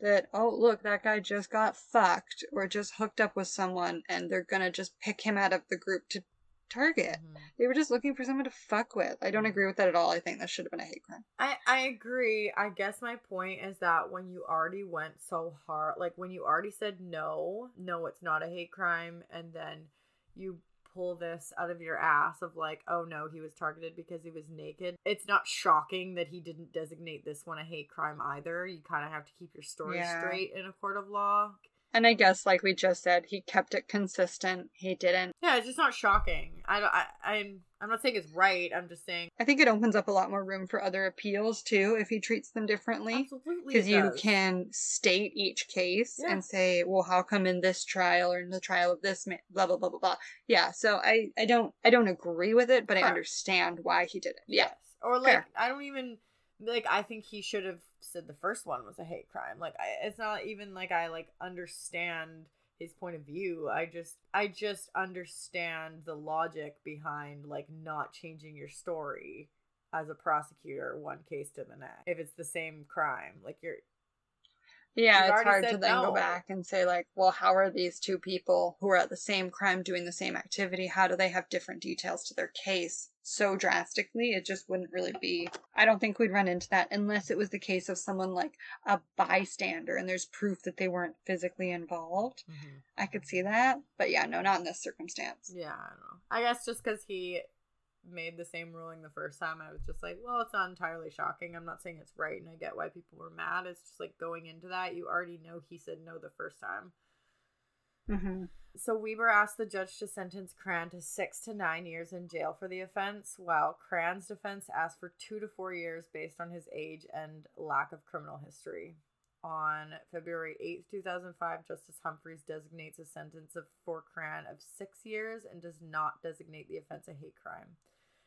Speaker 2: that oh look that guy just got fucked or just hooked up with someone and they're gonna just pick him out of the group to target.
Speaker 3: Mhm.
Speaker 2: They were just looking for someone to fuck with. I don't agree with that at all. I think that should have been a hate crime.
Speaker 3: I I agree. I guess my point is that when you already went so hard, like when you already said no, no, it's not a hate crime, and then you pull this out of your ass of like, oh no, he was targeted because he was naked. It's not shocking that he didn't designate this one a hate crime either. You kind of have to keep your story
Speaker 2: Yeah.
Speaker 3: straight in a court of law.
Speaker 2: And I guess, like we just said, he kept it consistent. He didn't.
Speaker 3: Yeah, it's just not shocking. I don't. I, I'm. I'm not saying it's right. I'm just saying
Speaker 2: I think it opens up a lot more room for other appeals too if he treats them differently.
Speaker 3: absolutely
Speaker 2: Because you can state each case
Speaker 3: Yeah.
Speaker 2: and say, well, how come in this trial or in the trial of this man, blah blah blah blah blah. Yeah, so I I don't I don't agree with it, but I understand why he did it. Yeah,
Speaker 3: Yes. Or like
Speaker 2: Fair.
Speaker 3: I don't even like I think he should have said the first one was a hate crime. Like I, it's not even like I like understand his point of view. I just I just understand the logic behind like not changing your story as a prosecutor one case to the next. If it's the same crime, like you're
Speaker 2: yeah.
Speaker 3: You've
Speaker 2: It's hard to then
Speaker 3: no.
Speaker 2: go back and say like, well, how are these two people who are at the same crime doing the same activity? How do they have different details to their case so drastically? It just wouldn't really be. I don't think we'd run into that unless it was the case of someone like a bystander and there's proof that they weren't physically involved. I could see that, but yeah, no, not in this circumstance.
Speaker 3: Yeah, I don't know. I guess just because he made the same ruling the first time, I was just like, well, it's not entirely shocking. I'm not saying it's right, and I get why people were mad. It's just like going into that, you already know he said no the first time.
Speaker 2: hmm
Speaker 3: So Weber asked the judge to sentence Cran to six to nine years in jail for the offense, while Cran's defense asked for two to four years based on his age and lack of criminal history. On February 8th, 2005, Justice Humphries designates a sentence of for Cran of six years and does not designate the offense a hate crime.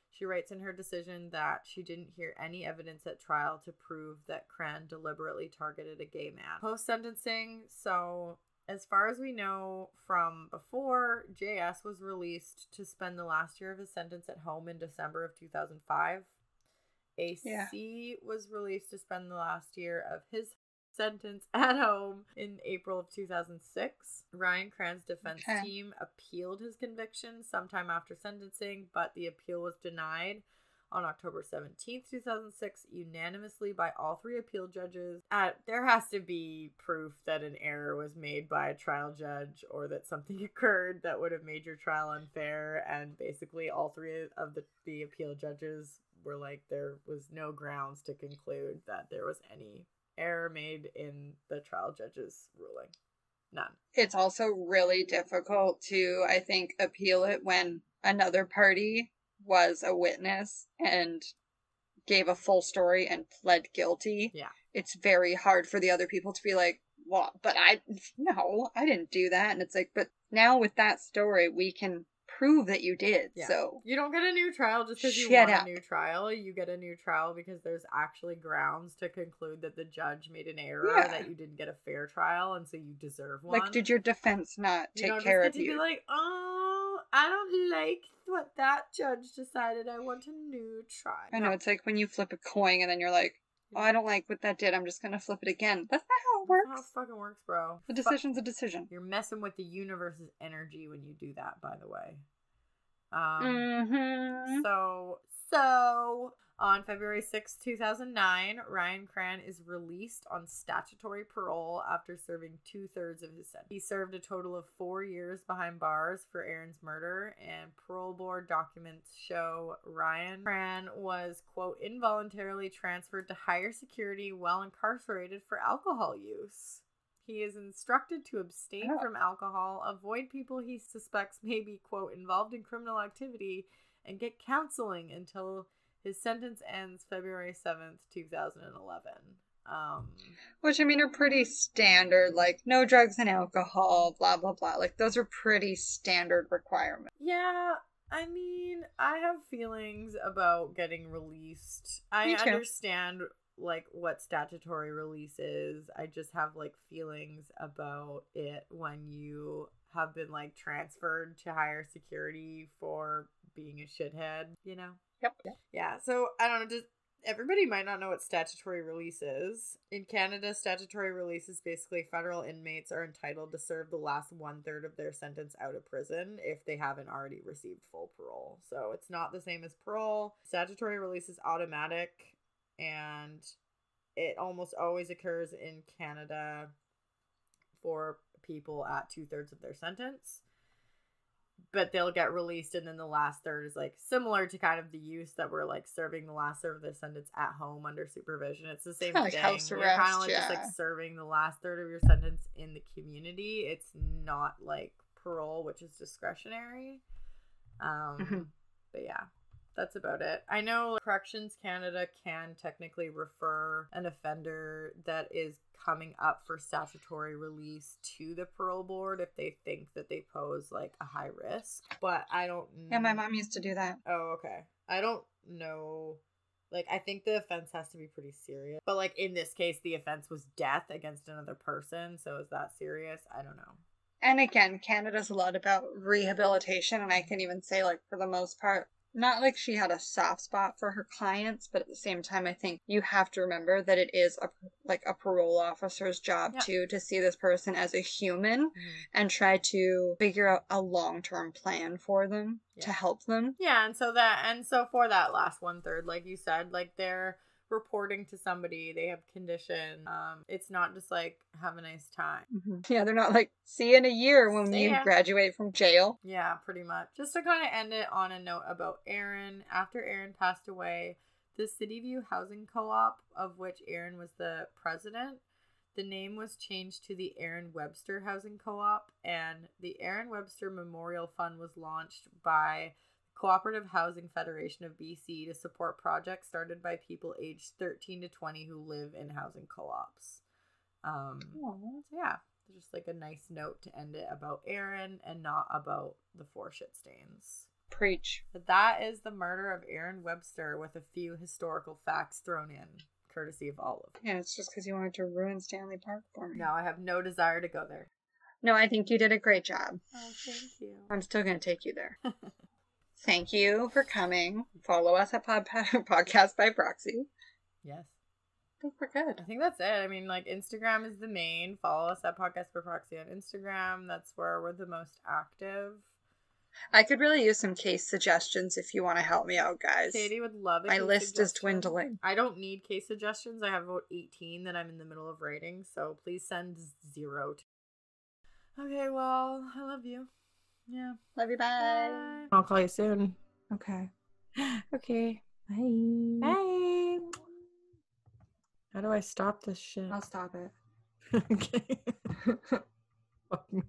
Speaker 3: She writes in her decision that she didn't hear any evidence at trial to prove that Cran deliberately targeted a gay man. Post sentencing, so as far as we know from before, JS was released to spend the last year of his sentence at home in December of 2005. AC
Speaker 2: Yeah.
Speaker 3: was released to spend the last year of his sentence [laughs] at home in April of 2006. Ryan Cran's defense
Speaker 2: Okay.
Speaker 3: team appealed his conviction sometime after sentencing, but the appeal was denied on October 17th, 2006, unanimously by all three appeal judges. Uh, there has to be proof that an error was made by a trial judge or that something [laughs] occurred that would have made your trial unfair. And basically, all three of the, the appeal judges were like, there was no grounds to conclude that there was any error made in the trial judge's ruling. None.
Speaker 2: It's also really difficult to, I think, appeal it when another party was a witness and gave a full story and pled guilty.
Speaker 3: Yeah.
Speaker 2: It's very hard for the other people to be like, well, but I, no, I didn't do that. And it's like, but now with that story, we can prove that you did.
Speaker 3: Yeah.
Speaker 2: So,
Speaker 3: You don't get a new trial just because you want
Speaker 2: up.
Speaker 3: a new trial. You get a new trial because there's actually grounds to conclude that the judge made an error,
Speaker 2: Yeah.
Speaker 3: that you didn't get a fair trial, and so you deserve one.
Speaker 2: like, did your defense not
Speaker 3: you
Speaker 2: take
Speaker 3: don't
Speaker 2: care of you?
Speaker 3: be like, oh, I don't like what that judge decided. I want a new trial.
Speaker 2: I know it's like when you flip a coin and then you're like, oh, I don't like what that did. I'm just gonna flip it again. That's not how it
Speaker 3: That's how it fucking works, bro.
Speaker 2: The decision's a decision.
Speaker 3: You're messing with the universe's energy when you do that, by the way. Um,
Speaker 2: Mm-hmm.
Speaker 3: So, so on February 6, 2009, Ryan Cran is released on statutory parole after serving two thirds of his sentence. He served a total of four years behind bars for Aaron's murder, and parole board documents show Ryan Cran was, quote, involuntarily transferred to higher security while incarcerated for alcohol use. He is instructed to abstain
Speaker 2: Oh.
Speaker 3: from alcohol, avoid people he suspects may be, quote, involved in criminal activity, and get counseling until his sentence ends February 7th, 2011. Um,
Speaker 2: Which I mean are pretty standard, like no drugs and alcohol, blah blah blah. Like those are pretty standard requirements.
Speaker 3: yeah, I mean, I have feelings about getting released. I understand like what statutory release is. I just have like feelings about it when you have been like transferred to higher security for being a shithead, you know?
Speaker 2: Yep.
Speaker 3: Yeah, so I don't know. Just everybody might not know what statutory release is. In Canada, statutory release is basically federal inmates are entitled to serve the last one third of their sentence out of prison if they haven't already received full parole. So it's not the same as parole. Statutory release is automatic and it almost always occurs in Canada for people at two thirds of their sentence but they'll get released and then the last third is like similar to kind of the use that we're like serving the last third of their sentence at home under supervision. It's the same [laughs] thing. you're kind of like just like serving the last third of your sentence in the community. It's not like parole which is discretionary. Um
Speaker 2: Mhm.
Speaker 3: but yeah that's about it. I know Corrections Canada can technically refer an offender that is coming up for statutory release to the parole board if they think that they pose like a high risk. But I don't
Speaker 2: Yeah, my mom used to do that.
Speaker 3: Oh, okay. I don't know. Like, I think the offense has to be pretty serious. But, like, in this case, the offense was death against another person. So, is that serious? I don't know.
Speaker 2: And again, Canada's a lot about rehabilitation, and I can even say, like, for the most part, not like she had a soft spot for her clients, but at the same time, I think you have to remember that it is a like a parole officer's job
Speaker 3: Yeah.
Speaker 2: too to see this person as a human mm-hmm. and try to figure out a long term plan for them to help them.
Speaker 3: Yeah, and so that and so for that last one third, like you said, like they're reporting to somebody, they have condition. Um, it's not just like have a nice time.
Speaker 2: Yeah, they're not like see you in a year when
Speaker 3: See
Speaker 2: you graduate from jail.
Speaker 3: Yeah, pretty much. Just to kind of end it on a note about Aaron. After Aaron passed away, the City View Housing Co-op, of which Aaron was the president, the name was changed to the Aaron Webster Housing Co-op, and the Aaron Webster Memorial Fund was launched by Cooperative Housing Federation of BC to support projects started by people aged 13 to 20 who live in housing co-ops. Um, so yeah, just like a nice note to end it about Aaron and not about the four shit stains.
Speaker 2: Preach.
Speaker 3: But that is the murder of Aaron Webster with a few historical facts thrown in, courtesy of Olive.
Speaker 2: Yeah, it's just because you wanted to ruin Stanley Park for me.
Speaker 3: Now I have no desire to go there.
Speaker 2: No, I think you did a great job.
Speaker 3: Oh, thank you.
Speaker 2: I'm still going to take you there. [laughs] Thank you for coming. Follow us at Pod- [laughs] Podcast by Proxy.
Speaker 3: yes.
Speaker 2: I think we're good.
Speaker 3: I think that's it. I mean, like Instagram is the main. Follow us at Podcast by Proxy on Instagram. That's where we're the most active.
Speaker 2: I could really use some case suggestions if you want to help me out, guys.
Speaker 3: Katie would love it.
Speaker 2: My list is dwindling.
Speaker 3: I don't need case suggestions. I have about 18 that I'm in the middle of writing, so please send zero to. Okay, well, I love you. Yeah.
Speaker 2: Love you. Bye.
Speaker 1: I'll call you soon.
Speaker 2: Okay. [gasps]
Speaker 1: Okay.
Speaker 2: Bye.
Speaker 1: Bye. How do I stop this shit?
Speaker 2: I'll stop it. [laughs]
Speaker 1: okay. [laughs] Fuck me.